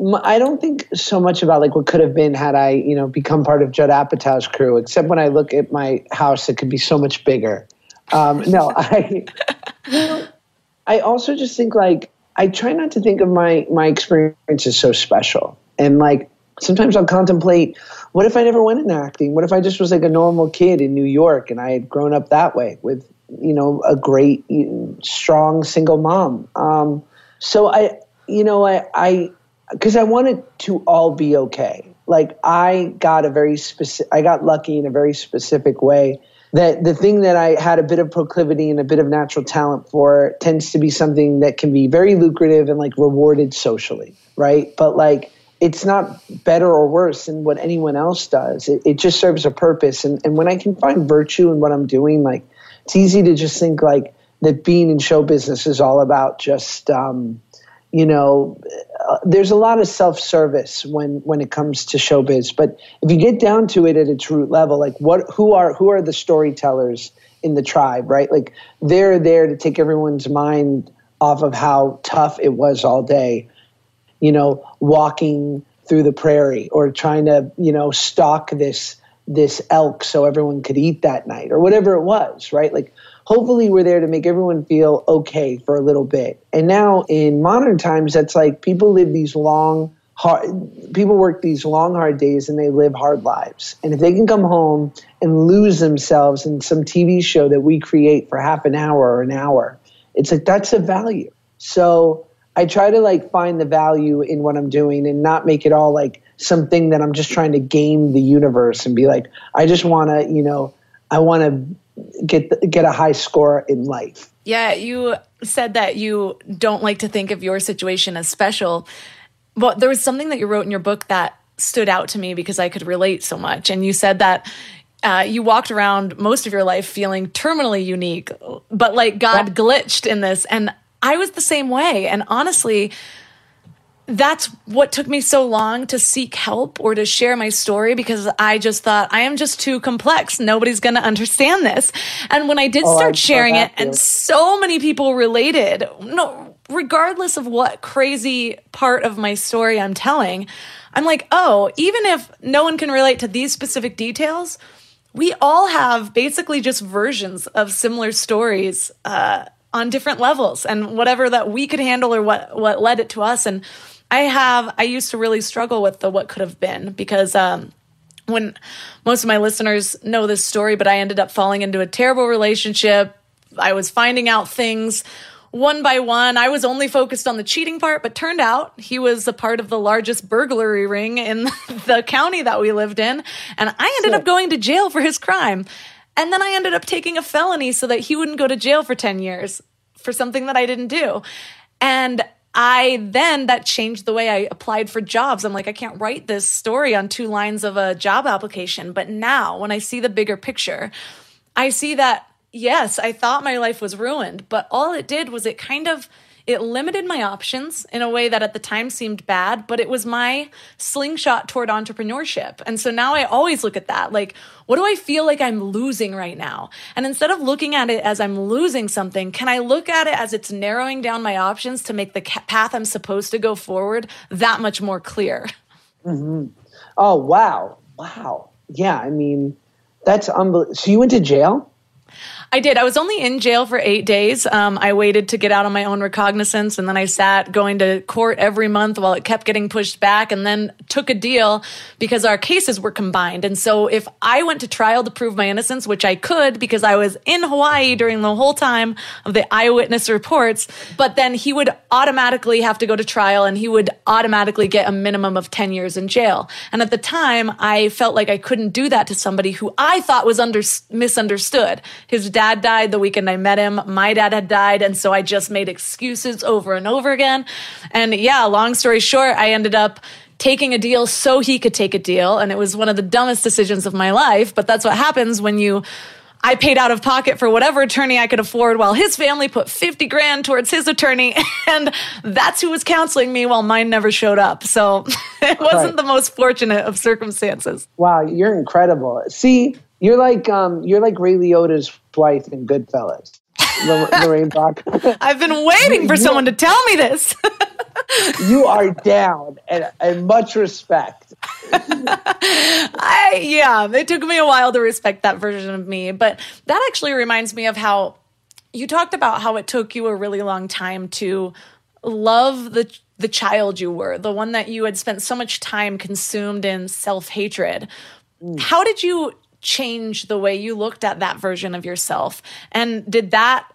I don't think so much about like what could have been had I, you know, become part of Judd Apatow's crew. Except when I look at my house, it could be so much bigger. Um, no, I, I also just think like I try not to think of my my experience as so special, and like sometimes I'll contemplate, what if I never went into acting? What if I just was like a normal kid in New York and I had grown up that way with you know a great, strong single mom? Um, so I, you know, I, I, because I wanted to all be okay. Like I got a very specific, I got lucky in a very specific way that the thing that I had a bit of proclivity and a bit of natural talent for tends to be something that can be very lucrative and like rewarded socially, right? But like it's not better or worse than what anyone else does. It, it just serves a purpose. And, and when I can find virtue in what I'm doing, like it's easy to just think like that being in show business is all about just, um, you know, uh, there's a lot of self-service when when it comes to showbiz. But if you get down to it at its root level, like what who are who are the storytellers in the tribe, right? Like they're there to take everyone's mind off of how tough it was all day, you know, walking through the prairie or trying to, you know, stalk this this elk so everyone could eat that night or whatever it was, right? Like hopefully we're there to make everyone feel okay for a little bit. And now in modern times, that's like people live these long, hard people work these long hard days and they live hard lives and if they can come home and lose themselves in some tv show that we create for half an hour or an hour it's like that's a value so i try to like find the value in what i'm doing and not make it all like something that i'm just trying to game the universe and be like i just want to you know i want to get get a high score in life yeah you said that you don't like to think of your situation as special But there was something that you wrote in your book that stood out to me because I could relate so much. And you said that uh, you walked around most of your life feeling terminally unique, but like God glitched in this. And I was the same way. And honestly, that's what took me so long to seek help or to share my story because I just thought I am just too complex. Nobody's going to understand this. And when I did oh, start sharing it, and so many people related, no, regardless of what crazy part of my story I'm telling, I'm like, oh, even if no one can relate to these specific details, we all have basically just versions of similar stories uh, on different levels and whatever that we could handle or what, what led it to us. And I have, I used to really struggle with the what could have been because, um, when most of my listeners know this story, but I ended up falling into a terrible relationship. I was finding out things one by one. I was only focused on the cheating part, but turned out he was a part of the largest burglary ring in the county that we lived in. And I ended up going to jail for his crime. And then I ended up taking a felony so that he wouldn't go to jail for 10 years for something that I didn't do. And I then that changed the way I applied for jobs. I'm like, I can't write this story on two lines of a job application. But now, when I see the bigger picture, I see that yes, I thought my life was ruined, but all it did was it kind of it limited my options in a way that at the time seemed bad, but it was my slingshot toward entrepreneurship. And so now I always look at that like, what do I feel like I'm losing right now? And instead of looking at it as I'm losing something, can I look at it as it's narrowing down my options to make the path I'm supposed to go forward that much more clear? Mm-hmm. Oh, wow. Wow. Yeah. I mean, that's unbelievable. So you went to jail? I did. I was only in jail for eight days. Um, I waited to get out on my own recognizance, and then I sat going to court every month while it kept getting pushed back, and then took a deal because our cases were combined. And so, if I went to trial to prove my innocence, which I could because I was in Hawaii during the whole time of the eyewitness reports, but then he would automatically have to go to trial, and he would automatically get a minimum of ten years in jail. And at the time, I felt like I couldn't do that to somebody who I thought was under misunderstood. His dad dad died the weekend I met him. My dad had died. And so I just made excuses over and over again. And yeah, long story short, I ended up taking a deal so he could take a deal. And it was one of the dumbest decisions of my life. But that's what happens when you. I paid out of pocket for whatever attorney I could afford while his family put 50 grand towards his attorney. And that's who was counseling me while mine never showed up. So it wasn't right. the most fortunate of circumstances. Wow, you're incredible. See, you're like um, you're like Ray Liotta's wife in Goodfellas. Lorraine Bracco. I've been waiting for someone to tell me this. you are down, and, and much respect. I yeah, it took me a while to respect that version of me, but that actually reminds me of how you talked about how it took you a really long time to love the the child you were, the one that you had spent so much time consumed in self hatred. Mm. How did you change the way you looked at that version of yourself? And did that,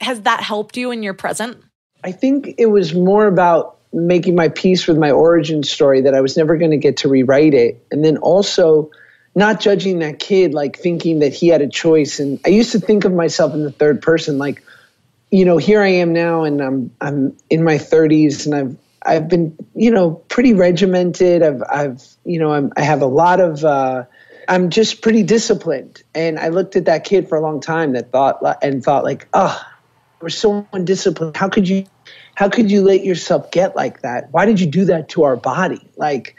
has that helped you in your present? I think it was more about making my peace with my origin story that I was never going to get to rewrite it. And then also, not judging that kid, like thinking that he had a choice. And I used to think of myself in the third person, like, you know, here I am now, and I'm I'm in my 30s, and I've I've been, you know, pretty regimented. I've I've you know I'm, I have a lot of uh, I'm just pretty disciplined. And I looked at that kid for a long time that thought and thought like, oh, we're so undisciplined. How could you, how could you let yourself get like that? Why did you do that to our body? Like,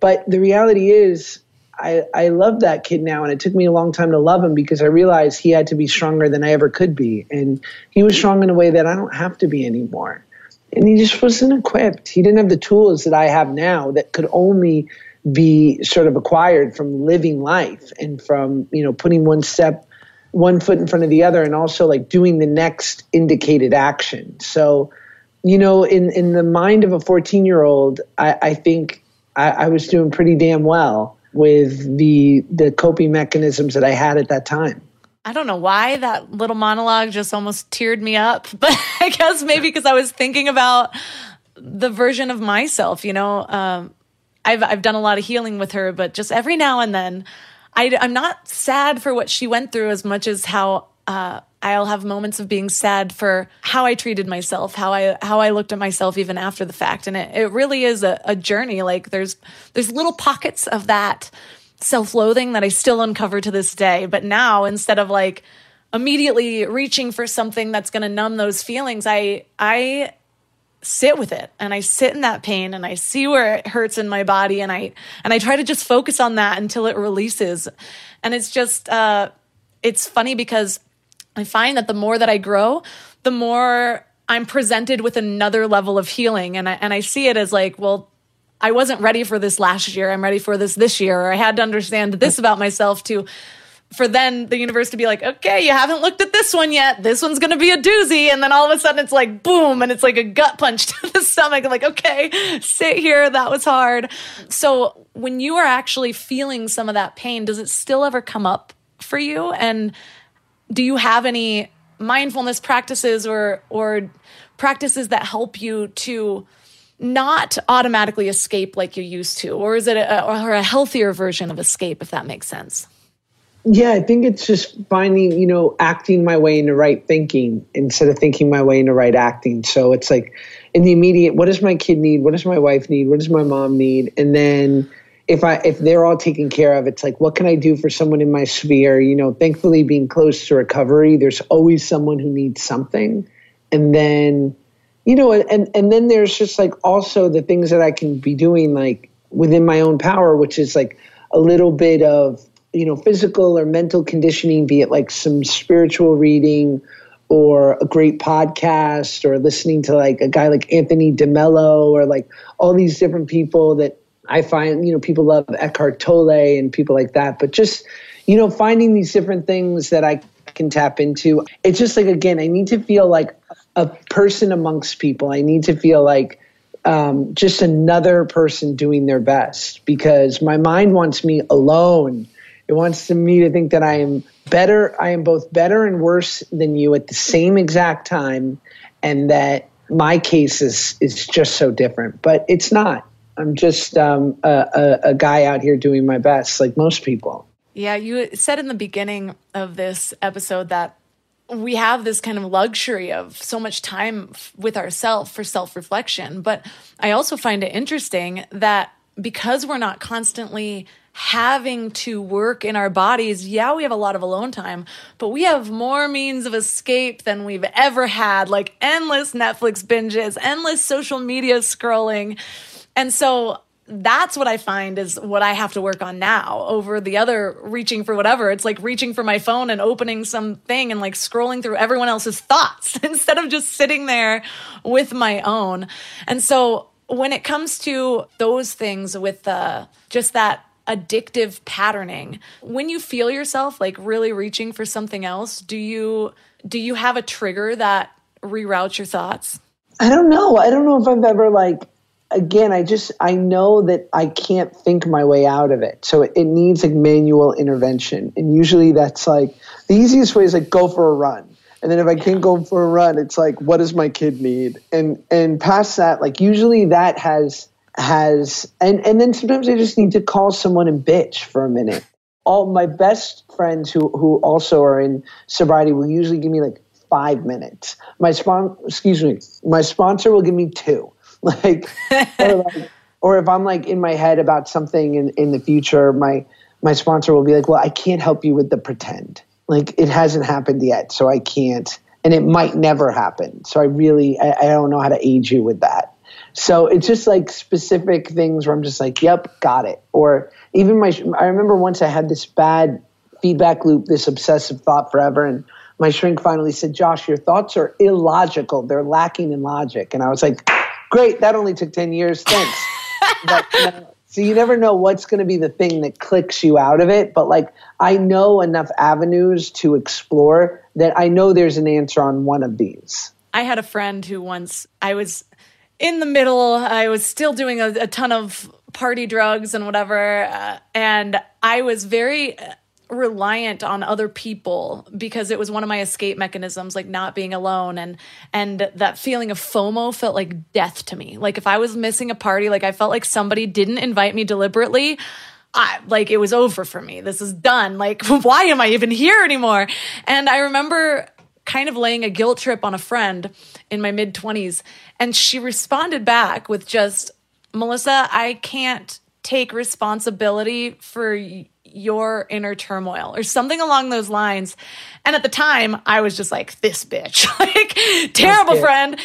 but the reality is, I, I love that kid now, and it took me a long time to love him because I realized he had to be stronger than I ever could be, and he was strong in a way that I don't have to be anymore. And he just wasn't equipped. He didn't have the tools that I have now that could only be sort of acquired from living life and from you know putting one step one foot in front of the other and also like doing the next indicated action so you know, in, in the mind of a 14 year old, I, I think I, I was doing pretty damn well with the the coping mechanisms that I had at that time. I don't know why that little monologue just almost teared me up, but I guess maybe because I was thinking about the version of myself. You know, um, I've I've done a lot of healing with her, but just every now and then, I, I'm not sad for what she went through as much as how uh, I'll have moments of being sad for how I treated myself, how I how I looked at myself even after the fact, and it, it really is a, a journey. Like there's there's little pockets of that self-loathing that I still uncover to this day. But now instead of like immediately reaching for something that's going to numb those feelings, I I sit with it and I sit in that pain and I see where it hurts in my body and I and I try to just focus on that until it releases. And it's just uh it's funny because I find that the more that I grow, the more I'm presented with another level of healing and I and I see it as like, well, I wasn't ready for this last year. I'm ready for this this year. Or I had to understand this about myself to for then the universe to be like, okay, you haven't looked at this one yet. This one's going to be a doozy. And then all of a sudden it's like, boom. And it's like a gut punch to the stomach. I'm like, okay, sit here. That was hard. So when you are actually feeling some of that pain, does it still ever come up for you? And do you have any mindfulness practices or, or practices that help you to not automatically escape like you used to? Or is it a, or a healthier version of escape, if that makes sense? Yeah, I think it's just finding, you know, acting my way into right thinking instead of thinking my way into right acting. So it's like in the immediate, what does my kid need? What does my wife need? What does my mom need? And then if I if they're all taken care of, it's like what can I do for someone in my sphere? You know, thankfully being close to recovery, there's always someone who needs something. And then, you know, and and then there's just like also the things that I can be doing like within my own power, which is like a little bit of you know physical or mental conditioning be it like some spiritual reading or a great podcast or listening to like a guy like Anthony DeMello or like all these different people that I find you know people love Eckhart Tolle and people like that. But just you know finding these different things that I can tap into it's just like again I need to feel like a person amongst people. I need to feel like um, just another person doing their best because my mind wants me alone it wants me to think that I am better. I am both better and worse than you at the same exact time, and that my case is is just so different. But it's not. I'm just um, a, a, a guy out here doing my best, like most people. Yeah, you said in the beginning of this episode that we have this kind of luxury of so much time with ourselves for self reflection. But I also find it interesting that because we're not constantly having to work in our bodies, yeah, we have a lot of alone time, but we have more means of escape than we've ever had, like endless Netflix binges, endless social media scrolling. And so that's what I find is what I have to work on now over the other reaching for whatever. It's like reaching for my phone and opening something and like scrolling through everyone else's thoughts instead of just sitting there with my own. And so when it comes to those things with uh, just that addictive patterning. When you feel yourself like really reaching for something else, do you do you have a trigger that reroutes your thoughts? I don't know. I don't know if I've ever like again, I just I know that I can't think my way out of it. So it, it needs like manual intervention. And usually that's like the easiest way is like go for a run. And then if I can't go for a run, it's like, what does my kid need? And and past that, like usually that has has and and then sometimes I just need to call someone and bitch for a minute. All my best friends who who also are in sobriety will usually give me like five minutes. My spon excuse me, my sponsor will give me two. Like or, like, or if I'm like in my head about something in, in the future, my my sponsor will be like, Well, I can't help you with the pretend. Like it hasn't happened yet, so I can't and it might never happen. So I really I, I don't know how to aid you with that. So it's just like specific things where I'm just like, yep, got it. Or even my, I remember once I had this bad feedback loop, this obsessive thought forever. And my shrink finally said, Josh, your thoughts are illogical. They're lacking in logic. And I was like, great, that only took 10 years. Thanks. but, you know, so you never know what's going to be the thing that clicks you out of it. But like, I know enough avenues to explore that I know there's an answer on one of these. I had a friend who once I was in the middle, I was still doing a, a ton of party drugs and whatever. Uh, and I was very reliant on other people because it was one of my escape mechanisms like not being alone and and that feeling of FOMO felt like death to me. Like if I was missing a party like I felt like somebody didn't invite me deliberately I like it was over for me. This is done. Like why am I even here anymore? And I remember kind of laying a guilt trip on a friend in my mid 20s and she responded back with just Melissa I can't take responsibility for your inner turmoil or something along those lines. And at the time, I was just like, this bitch, like, terrible friend.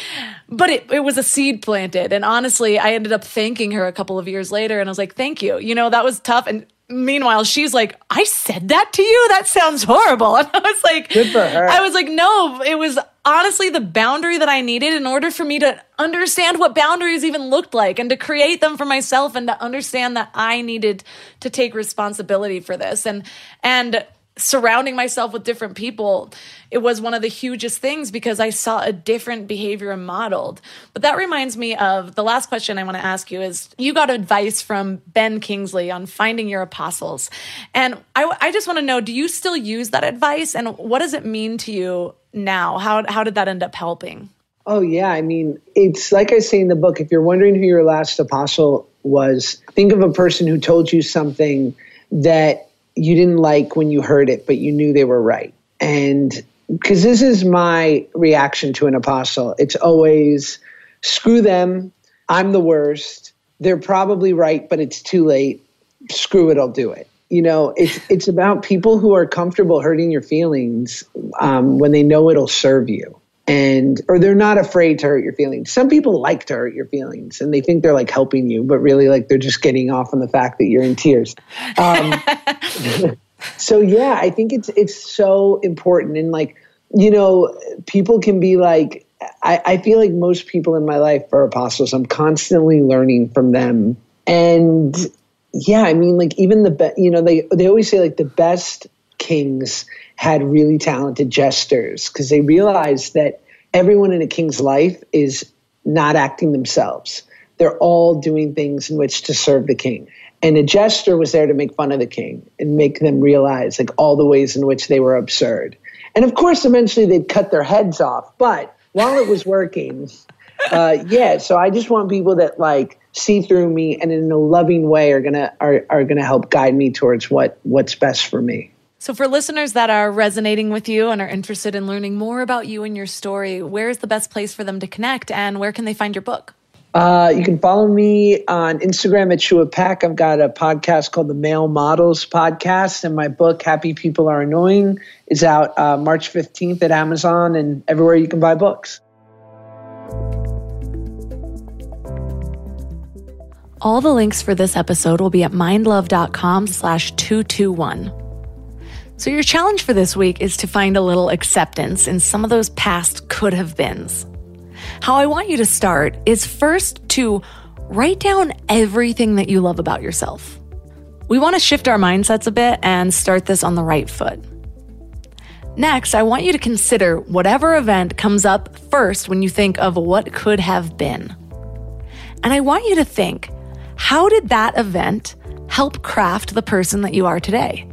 But it, it was a seed planted. And honestly, I ended up thanking her a couple of years later. And I was like, thank you. You know, that was tough. And meanwhile, she's like, I said that to you? That sounds horrible. And I was like, Good for her. I was like, no, it was honestly the boundary that I needed in order for me to understand what boundaries even looked like and to create them for myself and to understand that I needed to take responsibility for this. And, and, surrounding myself with different people it was one of the hugest things because i saw a different behavior modeled. But that reminds me of the last question i want to ask you is you got advice from ben kingsley on finding your apostles. And i, I just want to know do you still use that advice? And what does it mean to you now? How, how did that end up helping? Oh yeah i mean it's like i say in the book if you're wondering who your last apostle was think of a person who told you something that you didn't like when you heard it, but you knew they were right. And because this is my reaction to an apostle, it's always screw them. I'm the worst. They're probably right, but it's too late. Screw it, I'll do it. You know, it's it's about people who are comfortable hurting your feelings um, when they know it'll serve you and or they're not afraid to hurt your feelings. Some people like to hurt your feelings and they think they're like helping you, but really like they're just getting off on the fact that you're in tears. Um, so yeah, I think it's it's so important and like you know people can be like I, I feel like most people in my life are apostles. I'm constantly learning from them and yeah, I mean like even the best you know they they always say like the best kings had really talented jesters because they realized that everyone in a king's life is not acting themselves. They're all doing things in which to serve the king. And a jester was there to make fun of the king and make them realize like all the ways in which they were absurd. And of course, eventually they'd cut their heads off. But while it was working, uh, yeah. So I just want people that like see through me and in a loving way are gonna are, are gonna help guide me towards what what's best for me. So, for listeners that are resonating with you and are interested in learning more about you and your story, where is the best place for them to connect and where can they find your book? Uh, you can follow me on Instagram at Shua Peck. I've got a podcast called the Male Models Podcast, and my book, Happy People Are Annoying, is out uh, March 15th at Amazon and everywhere you can buy books. All the links for this episode will be at mindlove.com slash 221. So, your challenge for this week is to find a little acceptance in some of those past could have beens. How I want you to start is first to write down everything that you love about yourself. We want to shift our mindsets a bit and start this on the right foot. Next, I want you to consider whatever event comes up first when you think of what could have been. And I want you to think how did that event help craft the person that you are today?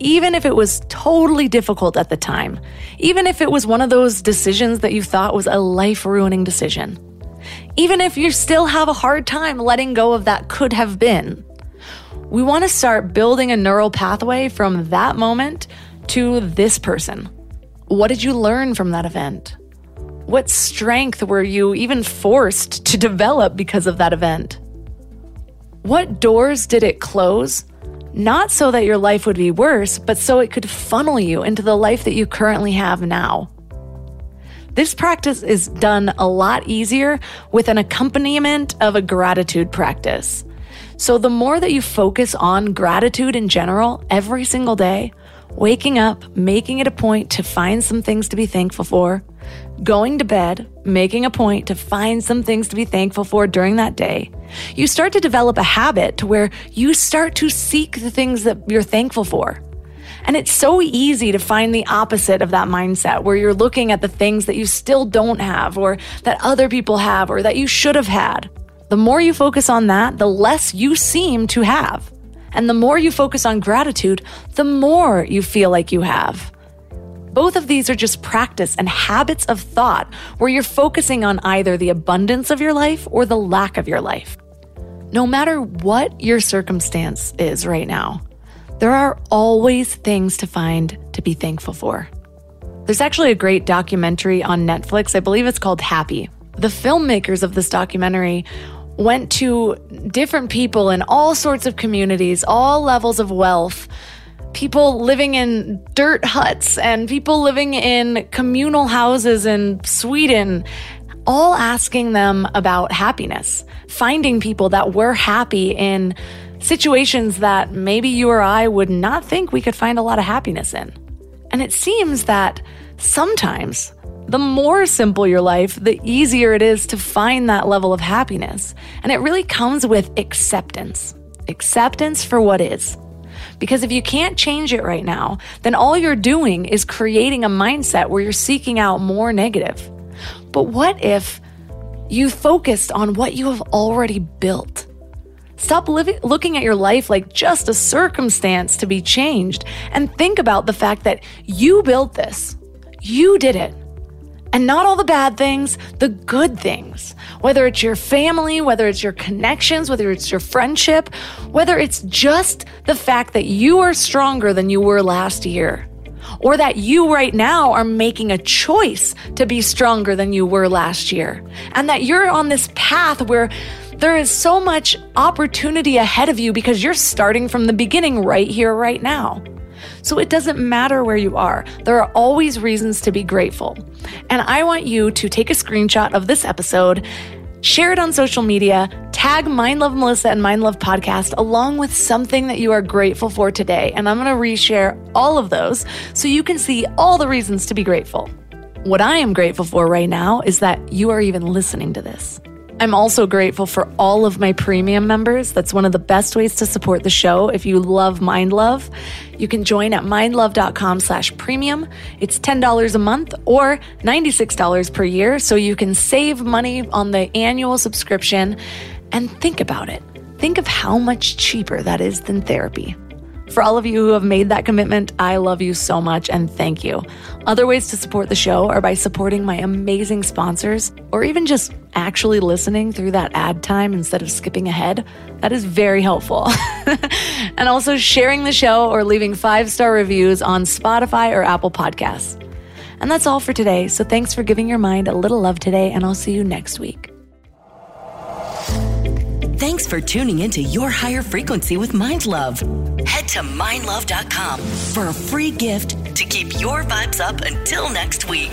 Even if it was totally difficult at the time, even if it was one of those decisions that you thought was a life ruining decision, even if you still have a hard time letting go of that could have been. We want to start building a neural pathway from that moment to this person. What did you learn from that event? What strength were you even forced to develop because of that event? What doors did it close not so that your life would be worse, but so it could funnel you into the life that you currently have now. This practice is done a lot easier with an accompaniment of a gratitude practice. So, the more that you focus on gratitude in general every single day, waking up, making it a point to find some things to be thankful for, going to bed, making a point to find some things to be thankful for during that day, you start to develop a habit to where you start to seek the things that you're thankful for. And it's so easy to find the opposite of that mindset where you're looking at the things that you still don't have or that other people have or that you should have had. The more you focus on that, the less you seem to have. And the more you focus on gratitude, the more you feel like you have. Both of these are just practice and habits of thought where you're focusing on either the abundance of your life or the lack of your life. No matter what your circumstance is right now, there are always things to find to be thankful for. There's actually a great documentary on Netflix. I believe it's called Happy. The filmmakers of this documentary went to different people in all sorts of communities, all levels of wealth, people living in dirt huts and people living in communal houses in Sweden, all asking them about happiness, finding people that were happy in situations that maybe you or I would not think we could find a lot of happiness in. And it seems that sometimes the more simple your life, the easier it is to find that level of happiness. And it really comes with acceptance acceptance for what is. Because if you can't change it right now, then all you're doing is creating a mindset where you're seeking out more negative. But what if you focused on what you have already built? Stop living, looking at your life like just a circumstance to be changed and think about the fact that you built this. You did it. And not all the bad things, the good things. Whether it's your family, whether it's your connections, whether it's your friendship, whether it's just the fact that you are stronger than you were last year. Or that you right now are making a choice to be stronger than you were last year. And that you're on this path where there is so much opportunity ahead of you because you're starting from the beginning right here, right now. So it doesn't matter where you are, there are always reasons to be grateful. And I want you to take a screenshot of this episode. Share it on social media, tag Mind Love Melissa and Mind Love Podcast along with something that you are grateful for today. And I'm going to reshare all of those so you can see all the reasons to be grateful. What I am grateful for right now is that you are even listening to this. I'm also grateful for all of my premium members. That's one of the best ways to support the show. If you love Mind Love, you can join at mindlove.com slash premium. It's $10 a month or $96 per year. So you can save money on the annual subscription and think about it. Think of how much cheaper that is than therapy. For all of you who have made that commitment, I love you so much and thank you. Other ways to support the show are by supporting my amazing sponsors or even just actually listening through that ad time instead of skipping ahead. That is very helpful. and also sharing the show or leaving five star reviews on Spotify or Apple Podcasts. And that's all for today. So thanks for giving your mind a little love today, and I'll see you next week. Thanks for tuning into Your Higher Frequency with Mind Love. Head to mindlove.com for a free gift to keep your vibes up until next week.